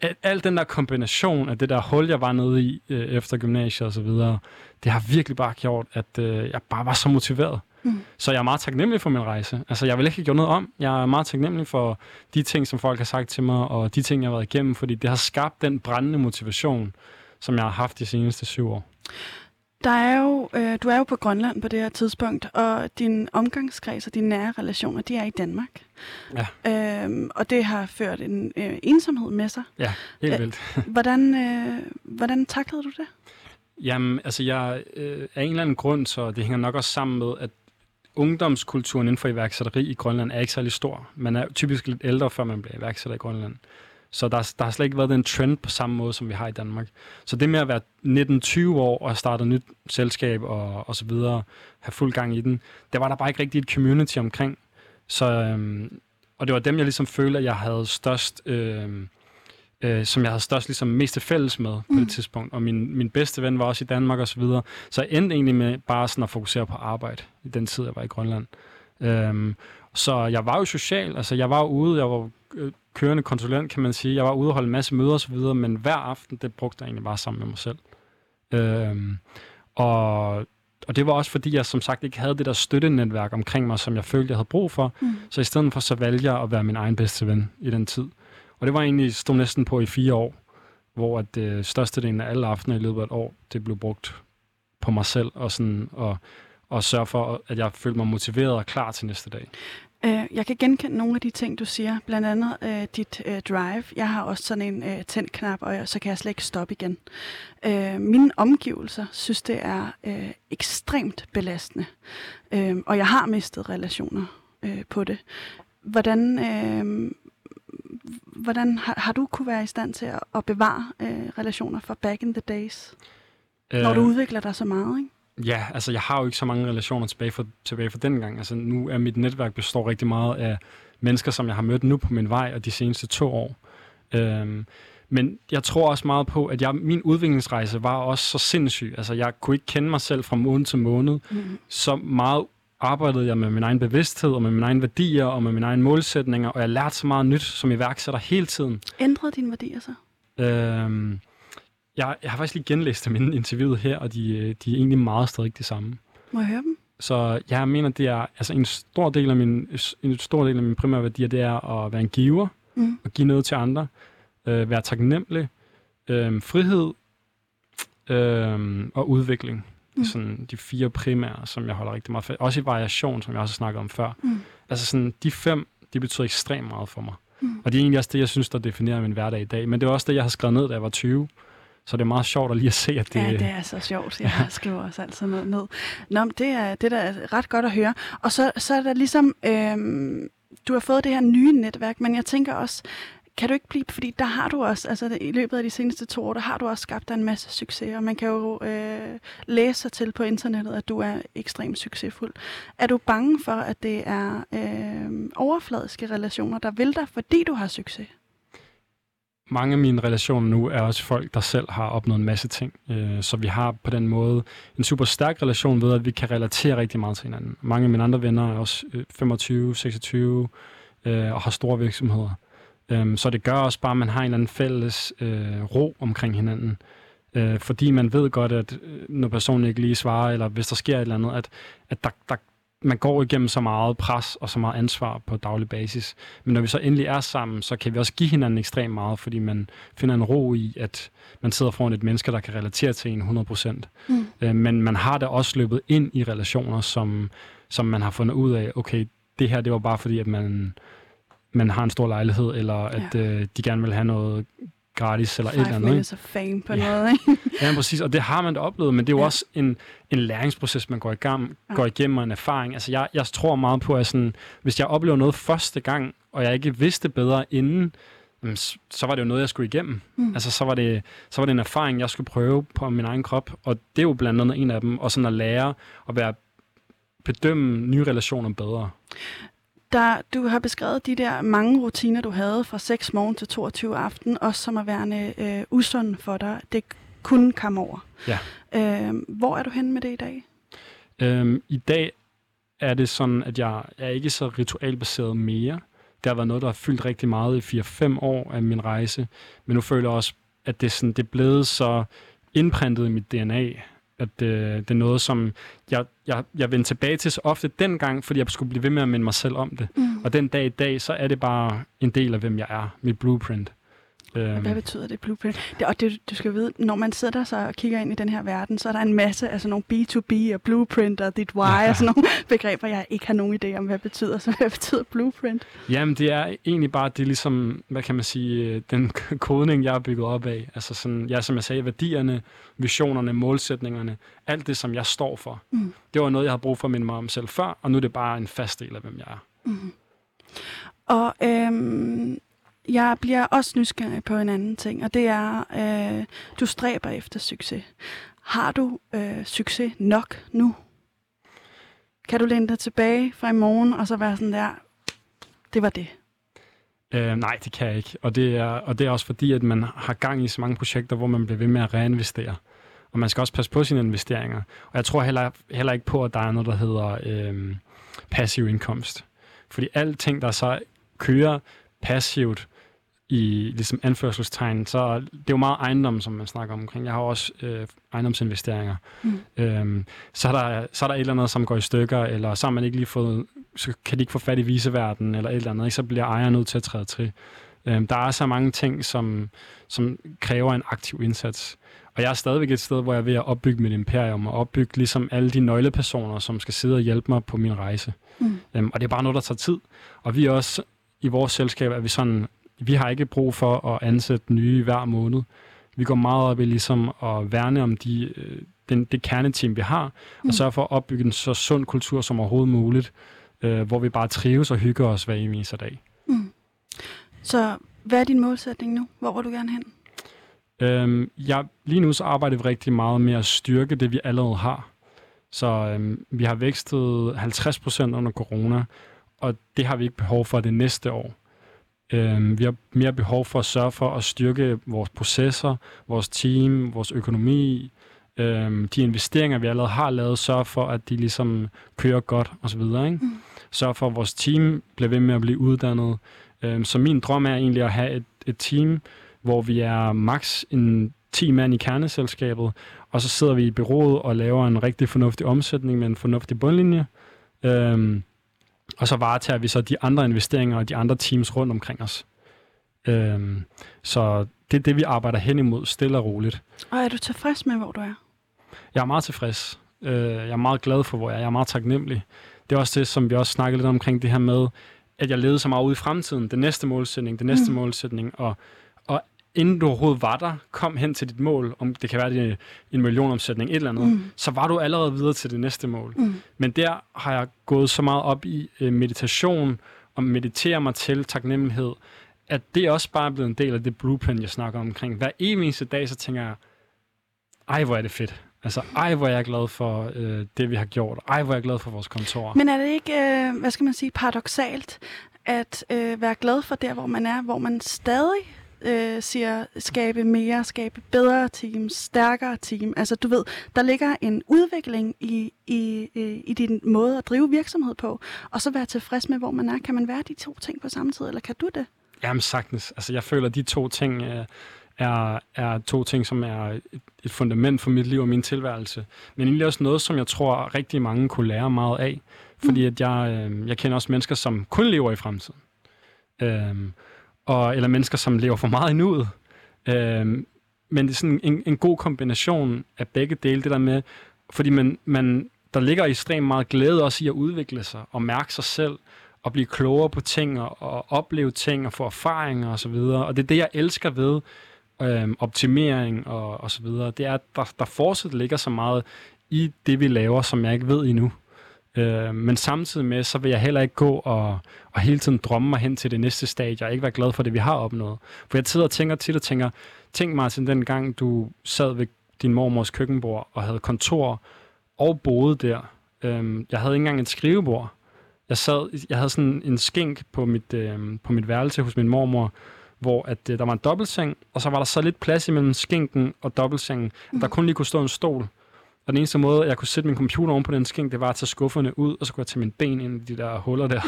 Speaker 2: al, al den der kombination af det der hul, jeg var nede i øh, efter gymnasiet og så videre, det har virkelig bare gjort, at øh, jeg bare var så motiveret.
Speaker 1: Mm.
Speaker 2: Så jeg er meget taknemmelig for min rejse. Altså, jeg vil ikke have gjort noget om. Jeg er meget taknemmelig for de ting, som folk har sagt til mig, og de ting, jeg har været igennem, fordi det har skabt den brændende motivation, som jeg har haft de seneste syv år.
Speaker 1: Der er jo, øh, du er jo på Grønland på det her tidspunkt, og din omgangskreds og dine nære relationer, de er i Danmark.
Speaker 2: Ja.
Speaker 1: Øhm, og det har ført en øh, ensomhed med sig.
Speaker 2: Ja, helt vildt. <laughs>
Speaker 1: Hvordan, øh, hvordan taklede du det?
Speaker 2: Jamen, altså jeg, øh, af en eller anden grund, så det hænger nok også sammen med, at ungdomskulturen inden for iværksætteri i Grønland er ikke særlig stor. Man er typisk lidt ældre, før man bliver iværksætter i Grønland. Så der, der har slet ikke været den trend på samme måde, som vi har i Danmark. Så det med at være 19-20 år og starte et nyt selskab og, og så videre, have fuld gang i den, der var der bare ikke rigtig et community omkring. Så, øhm, og det var dem, jeg ligesom følte, at jeg havde størst... Øhm, øh, som jeg havde størst ligesom mest til fælles med på
Speaker 1: Mm.
Speaker 2: det tidspunkt. Og min, min bedste ven var også i Danmark og så videre. Så jeg endte egentlig med bare sådan at fokusere på arbejde i den tid, jeg var i Grønland. Øhm, så jeg var jo social, altså jeg var ude, jeg var øh, kørende konsulent, kan man sige. Jeg var ude og holde en masse møder og så videre, men hver aften, det brugte jeg egentlig bare sammen med mig selv. Øhm, og, og det var også fordi, jeg som sagt ikke havde det der støttenetværk omkring mig, som jeg følte, jeg havde brug for.
Speaker 1: Mm.
Speaker 2: Så i stedet for, så valgte jeg at være min egen bedste ven i den tid. Og det var egentlig, stod næsten på i fire år, hvor at øh, størstedelen af alle aftener i løbet af et år, det blev brugt på mig selv, og, sådan, og, og sørge for, at jeg følte mig motiveret og klar til næste dag.
Speaker 1: Øh, jeg kan genkende nogle af de ting, du siger. Blandt andet øh, dit øh, drive. Jeg har også sådan en øh, tændknap, og jeg, så kan jeg slet ikke stoppe igen. Øh, mine omgivelser synes, det er øh, ekstremt belastende. Øh, og jeg har mistet relationer øh, på det. Hvordan, øh, hvordan har, har du kunne være i stand til at, at bevare øh, relationer fra back in the days? Øh, når du udvikler dig så meget, ikke?
Speaker 2: Ja, altså jeg har jo ikke så mange relationer tilbage fra, tilbage fra den gang. Altså nu er mit netværk består rigtig meget af mennesker, som jeg har mødt nu på min vej og de seneste to år. Øhm, men jeg tror også meget på, at jeg, min udviklingsrejse var også så sindssyg. Altså jeg kunne ikke kende mig selv fra måned til måned.
Speaker 1: Mm.
Speaker 2: Så meget arbejdede jeg med min egen bevidsthed og med mine egne værdier og med mine egne målsætninger, og jeg lærte så meget nyt som iværksætter hele tiden.
Speaker 1: Ændrede dine værdier så?
Speaker 2: Øhm, jeg, jeg har faktisk lige genlæst dem inden interviewet her, og de, øh, de er egentlig meget stadig de samme.
Speaker 1: Må jeg høre dem?
Speaker 2: Så jeg mener, det er altså en stor del af min, en stor del af mine primære værdier, det er at være en giver,
Speaker 1: Mm.
Speaker 2: og give noget til andre, øh, være taknemmelig, øh, frihed øh, og udvikling.
Speaker 1: Mm.
Speaker 2: Sådan de fire primære, som jeg holder rigtig meget fast. Også i variation, som jeg også har snakket om før.
Speaker 1: Mm.
Speaker 2: Altså sådan, de fem, de betyder ekstremt meget for mig.
Speaker 1: Mm.
Speaker 2: Og det er egentlig også det, jeg synes, der definerer min hverdag i dag. Men det er også det, jeg har skrevet ned, da jeg var 20. Så det er meget sjovt at lige at se, at det...
Speaker 1: Ja, det er så sjovt. Jeg skriver også altid noget ned. Nå, men det er, det er da ret godt at høre. Og så, så er der ligesom, øhm, du har fået det her nye netværk, men jeg tænker også, kan du ikke blive, fordi der har du også, altså i løbet af de seneste to år, der har du også skabt dig en masse succes, og man kan jo øh, læse sig til på internettet, at du er ekstremt succesfuld. Er du bange for, at det er øh, overfladiske relationer, der vil dig, fordi du har succes?
Speaker 2: mange af mine relationer nu er også folk, der selv har opnået en masse ting. Øh, så vi har på den måde en super stærk relation ved, at vi kan relatere rigtig meget til hinanden. Mange af mine andre venner er også øh, 25, 26 øh, og har store virksomheder. Øhm, Så det gør også bare, at man har en eller anden fælles øh, ro omkring hinanden. Øh, Fordi man ved godt, at øh, når personen ikke lige svarer, eller hvis der sker et eller andet, at, at der, der, man går igennem så meget pres og så meget ansvar på daglig basis. Men når vi så endelig er sammen, så kan vi også give hinanden ekstremt meget, fordi man finder en ro i, at man sidder foran et menneske, der kan relatere til en 100%. Mm. Øh, men man har da også løbet ind i relationer, som, som man har fundet ud af, okay, det her, det var bare fordi, at man, man har en stor lejlighed, eller at ja. øh, de gerne vil have noget gratis eller
Speaker 1: Five
Speaker 2: et eller andet.
Speaker 1: minutes of fame på ja. noget, ikke? <laughs>
Speaker 2: ja, præcis. Og det har man da oplevet, men det er jo ja. også en, en læringsproces, man går, i gang, ja. går igennem og en erfaring. Altså, jeg, jeg tror meget på, at sådan, hvis jeg oplever noget første gang, og jeg ikke vidste bedre inden, så var det jo noget, jeg skulle igennem. Mm. Altså, så var, det, så var det en erfaring, jeg skulle prøve på min egen krop, og det er jo blandt andet en af dem. Og sådan at lære at være bedømme nye relationer bedre.
Speaker 1: Der, du har beskrevet de der mange rutiner, du havde fra 6 morgen til 22 aften, også som at være øh, usund for dig. Det kunne komme over.
Speaker 2: Ja.
Speaker 1: Øh, hvor er du henne med det i dag?
Speaker 2: Øhm, I dag er det sådan, at jeg er ikke så ritualbaseret mere. Det har været noget, der har fyldt rigtig meget i 4-5 år af min rejse. Men nu føler jeg også, at det, sådan, det er blevet så indprintet i mit DNA, at øh, det er noget, som jeg, jeg, jeg vendte tilbage til så ofte dengang, fordi jeg skulle blive ved med at minde mig selv om det. Mm. Og den dag i dag, så er det bare en del af, hvem jeg er, mit blueprint.
Speaker 1: Øhm. Hvad betyder det, blueprint? Det, og det, du skal vide, når man sidder så og kigger ind i den her verden, så er der en masse af sådan nogle B2B og blueprint og dit why og sådan nogle <laughs> begreber, jeg ikke har nogen idé om, hvad betyder. Så hvad betyder blueprint?
Speaker 2: Jamen, det er egentlig bare, det er ligesom, hvad kan man sige, øh, den <laughs> kodning, jeg er bygget op af. Altså sådan, ja, som jeg sagde, værdierne, visionerne, målsætningerne, alt det, som jeg står for. Mm. Det var noget, jeg havde brug for at minde mig om selv før, og nu er det bare en fast del af, hvem jeg er. Mm.
Speaker 1: Og øhm, jeg bliver også nysgerrig på en anden ting, og det er, øh, du stræber efter succes. Har du øh, succes nok nu? Kan du læne dig tilbage fra i morgen, og så være sådan der, det var det?
Speaker 2: Øh, nej, det kan jeg ikke. Og det, er, og det er også fordi, at man har gang i så mange projekter, hvor man bliver ved med at reinvestere. Og man skal også passe på sine investeringer. Og jeg tror heller, heller ikke på, at der er noget, der hedder øh, passiv indkomst. Fordi alting, der så kører passivt, i ligesom anførselstegn, så det er jo meget ejendom, som man snakker om omkring. Jeg har også øh, ejendomsinvesteringer. Mm. Øhm, så, er der, så er der et eller andet, som går i stykker, eller så har man ikke lige fået, så kan de ikke få fat i viseverden, eller et eller andet, ikke? så bliver ejer nødt til at træde til. Øhm, der er så mange ting, som, som kræver en aktiv indsats. Og jeg er stadigvæk et sted, hvor jeg er ved at opbygge mit imperium, og opbygge ligesom alle de nøglepersoner, som skal sidde og hjælpe mig på min rejse. Mm. Øhm, og det er bare noget, der tager tid. Og vi er også, i vores selskab, er vi sådan vi har ikke brug for at ansætte nye hver måned. Vi går meget op i ligesom at værne om de, øh, den, det kerneteam, vi har, mm. og sørge for at opbygge en så sund kultur som overhovedet muligt, øh, hvor vi bare trives og hygger os hver eneste dag. Mm.
Speaker 1: Så hvad er din målsætning nu? Hvor vil du gerne hen?
Speaker 2: Øhm, ja, lige nu så arbejder vi rigtig meget med at styrke det, vi allerede har. Så øhm, vi har vækstet 50% under corona, og det har vi ikke behov for det næste år. Øh, vi har mere behov for at sørge for at styrke vores processer, vores team, vores økonomi, øh, de investeringer, vi allerede har lavet, sørge for, at de ligesom kører godt osv. Ikke? Mm. Sørge for, at vores team bliver ved med at blive uddannet. Øh, så min drøm er egentlig at have et, et team, hvor vi er maks en 10 mand i kerneselskabet, og så sidder vi i byrådet og laver en rigtig fornuftig omsætning med en fornuftig bundlinje. Øh, og så varetager vi så de andre investeringer og de andre teams rundt omkring os. Øhm, så det er det, vi arbejder hen imod, stille og roligt.
Speaker 1: Og er du tilfreds med, hvor du er?
Speaker 2: Jeg er meget tilfreds. Øh, jeg er meget glad for, hvor jeg er. Jeg er meget taknemmelig. Det er også det, som vi også snakkede lidt omkring det her med, at jeg levede så meget ud i fremtiden. Den næste målsætning, den næste mm. målsætning. Og, og inden du overhovedet var der, kom hen til dit mål, om det kan være det en millionomsætning, et eller andet, mm. så var du allerede videre til det næste mål. Mm. Men der har jeg gået så meget op i øh, meditation, og meditere mig til taknemmelighed, at det også bare er blevet en del af det blueprint, jeg snakker omkring. Hver eneste dag, så tænker jeg, ej, hvor er det fedt. Altså, ej, hvor er jeg glad for øh, det, vi har gjort. Ej, hvor er jeg glad for vores kontor.
Speaker 1: Men er det ikke, øh, hvad skal man sige, paradoxalt, at øh, være glad for der, hvor man er, hvor man stadig øh, siger skabe mere, skabe bedre team, stærkere team. Altså du ved, der ligger en udvikling i, i, i din måde at drive virksomhed på, og så være tilfreds med, hvor man er. Kan man være de to ting på samme tid, eller kan du det?
Speaker 2: Jamen sagtens. Altså jeg føler, at de to ting øh, er, er to ting, som er et, fundament for mit liv og min tilværelse. Men egentlig også noget, som jeg tror rigtig mange kunne lære meget af. Fordi at jeg, øh, jeg kender også mennesker, som kun lever i fremtiden. Øh, og, eller mennesker, som lever for meget i nuet. Øh, men det er sådan en, en god kombination af begge dele. Det der med, fordi man, man, der ligger ekstremt meget glæde også i at udvikle sig og mærke sig selv og blive klogere på ting og, og opleve ting og få erfaringer og så videre. Og det er det, jeg elsker ved øhm, optimering og, og så videre. Det er, at der, der fortsat ligger så meget i det, vi laver, som jeg ikke ved endnu. Øh, men samtidig med, så vil jeg heller ikke gå og, og hele tiden drømme mig hen til det næste stadie, og ikke være glad for det, vi har opnået. For jeg sidder og tænker tit og tænker, tænk Martin, den gang du sad ved din mormors køkkenbord og havde kontor og boede der. Øhm, jeg havde ikke engang et skrivebord. Jeg, sad, jeg havde sådan en skink på mit, øhm, på mit værelse hos min mormor, hvor at, øh, der var en dobbeltseng, og så var der så lidt plads imellem skinken og dobbeltsengen, mm. der kun lige kunne stå en stol. Og den eneste måde, jeg kunne sætte min computer oven på den skink, det var at tage skufferne ud, og så kunne jeg tage min ben ind i de der huller der.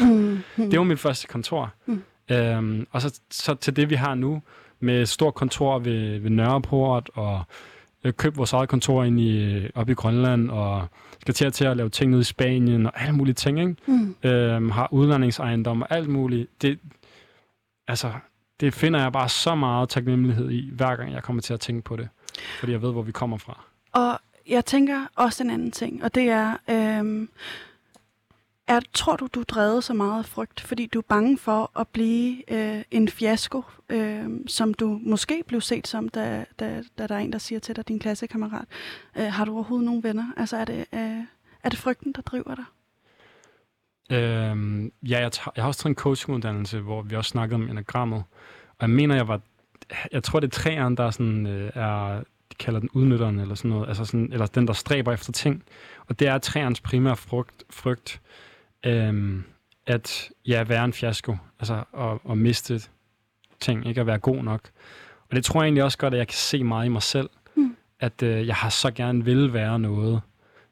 Speaker 2: Mm. Det var mit første kontor. Mm. Øhm, og så, så til det, vi har nu, med stort kontor ved, ved Nørreport, og øh, købt vores eget kontor ind i, op i Grønland, og skal til at, til at lave ting nede i Spanien, og alle mulige ting, ikke? Mm. Øhm, har udlandingsejendom og alt muligt. Det, altså, det finder jeg bare så meget taknemmelighed i, hver gang jeg kommer til at tænke på det. Fordi jeg ved, hvor vi kommer fra.
Speaker 1: Og jeg tænker også en anden ting, og det er, øhm, er tror du, du er drevet så meget af frygt, fordi du er bange for at blive øh, en fiasko, øh, som du måske blev set som, da, da, da der er en, der siger til dig, din klassekammerat, øh, har du overhovedet nogen venner? Altså er det, øh, er det frygten, der driver dig?
Speaker 2: Øhm, ja, jeg, tager, jeg har også taget en coachinguddannelse, hvor vi også snakkede om enagrammet. Og jeg mener, jeg var... Jeg tror, det er træerne, der sådan, øh, er... De kalder den udnytteren, eller sådan noget. Altså sådan, eller den, der stræber efter ting. Og det er træernes primære frygt, frygt øhm, at ja, være en fiasko. Altså at, at miste ting, ikke at være god nok. Og det tror jeg egentlig også godt, at jeg kan se meget i mig selv. Mm. At øh, jeg har så gerne vil være noget.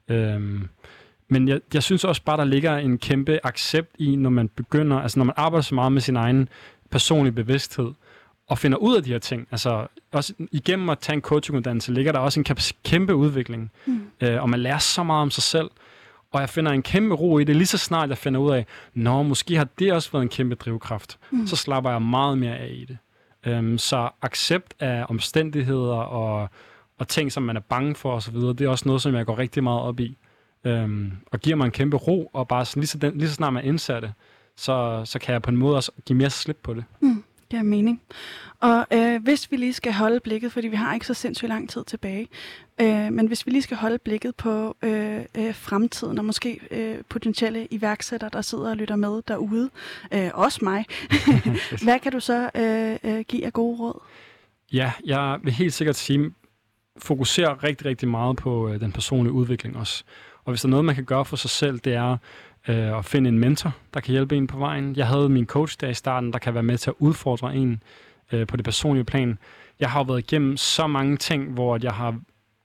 Speaker 2: Øhm, men jeg, jeg synes også bare, der ligger en kæmpe accept i, når man begynder, altså når man arbejder så meget med sin egen personlige bevidsthed, og finder ud af de her ting. Altså også igennem at tage en coachinguddannelse, ligger der også en kæmpe udvikling. Mm. Øh, og man lærer så meget om sig selv. Og jeg finder en kæmpe ro i det, lige så snart jeg finder ud af, nå, måske har det også været en kæmpe drivkraft. Mm. Så slapper jeg meget mere af i det. Um, så accept af omstændigheder og, og ting, som man er bange for osv., det er også noget, som jeg går rigtig meget op i. Um, og giver mig en kæmpe ro, og bare sådan, lige, så den, lige så snart man indser det, så, så kan jeg på en måde også give mere slip på det.
Speaker 1: Mm giver mening. Og øh, hvis vi lige skal holde blikket, fordi vi har ikke så sindssygt lang tid tilbage, øh, men hvis vi lige skal holde blikket på øh, øh, fremtiden, og måske øh, potentielle iværksættere, der sidder og lytter med derude, øh, også mig, <laughs> <laughs> hvad kan du så øh, øh, give af gode råd?
Speaker 2: Ja, jeg vil helt sikkert sige, fokuserer rigtig, rigtig meget på øh, den personlige udvikling også. Og hvis der er noget, man kan gøre for sig selv, det er øh, at finde en mentor, der kan hjælpe en på vejen. Jeg havde min coach der i starten, der kan være med til at udfordre en øh, på det personlige plan. Jeg har været igennem så mange ting, hvor jeg har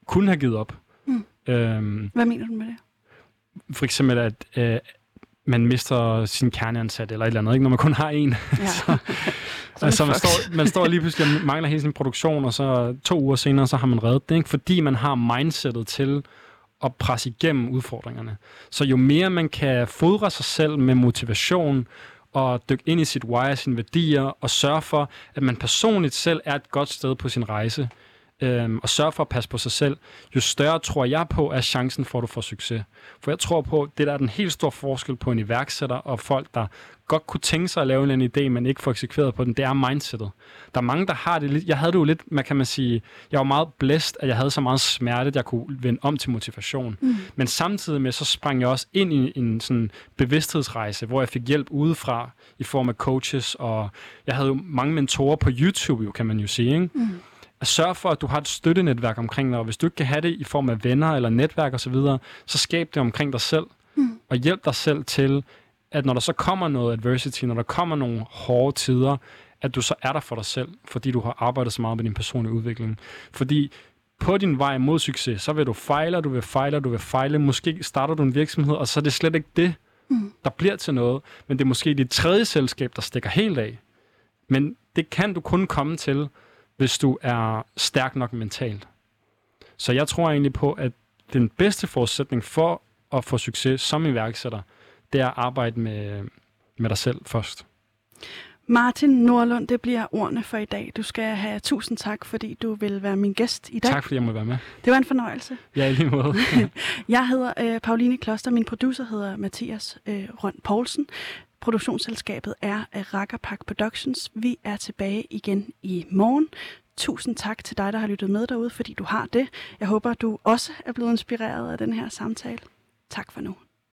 Speaker 2: kun have givet op.
Speaker 1: Mm. Øhm, Hvad mener du med det?
Speaker 2: For eksempel, at øh, man mister sin kerneansat eller et eller andet, ikke? når man kun har en. Ja. <laughs> <laughs> så, altså, man, står, man står lige pludselig og mangler hele sin produktion, og så to uger senere, så har man reddet det. Ikke? Fordi man har mindsetet til at presse igennem udfordringerne. Så jo mere man kan fodre sig selv med motivation og dykke ind i sit why og sine værdier og sørge for, at man personligt selv er et godt sted på sin rejse, øhm, og sørge for at passe på sig selv, jo større tror jeg på, er chancen for, at du får succes. For jeg tror på, det der er den helt store forskel på en iværksætter og folk, der godt kunne tænke sig at lave en idé, men ikke få eksekveret på den, det er mindsetet. Der er mange, der har det lidt. Jeg havde det jo lidt, man kan man sige, jeg var meget blæst, at jeg havde så meget smerte, at jeg kunne vende om til motivation. Mm. Men samtidig med, så sprang jeg også ind i en sådan bevidsthedsrejse, hvor jeg fik hjælp udefra i form af coaches, og jeg havde jo mange mentorer på YouTube, jo, kan man jo sige, ikke? Mm at sørge for, at du har et støttenetværk omkring dig, og hvis du ikke kan have det i form af venner eller netværk osv., så, videre, så skab det omkring dig selv, mm. og hjælp dig selv til, at når der så kommer noget adversity, når der kommer nogle hårde tider, at du så er der for dig selv, fordi du har arbejdet så meget med din personlige udvikling. Fordi på din vej mod succes, så vil du fejle, du vil fejle, du vil fejle. Måske starter du en virksomhed, og så er det slet ikke det, mm. der bliver til noget. Men det er måske dit tredje selskab, der stikker helt af. Men det kan du kun komme til, hvis du er stærk nok mentalt. Så jeg tror egentlig på, at den bedste forudsætning for at få succes som iværksætter, det er at arbejde med, med dig selv først.
Speaker 1: Martin Nordlund, det bliver ordene for i dag. Du skal have tusind tak, fordi du vil være min gæst i dag.
Speaker 2: Tak fordi jeg må være med.
Speaker 1: Det var en fornøjelse.
Speaker 2: Ja, i lige måde. <laughs>
Speaker 1: jeg hedder øh, Pauline Kloster, min producer hedder Mathias øh, Røn Poulsen. Produktionsselskabet er øh, Rakkerpak Productions. Vi er tilbage igen i morgen. Tusind tak til dig, der har lyttet med derude, fordi du har det. Jeg håber, du også er blevet inspireret af den her samtale. Tak for nu.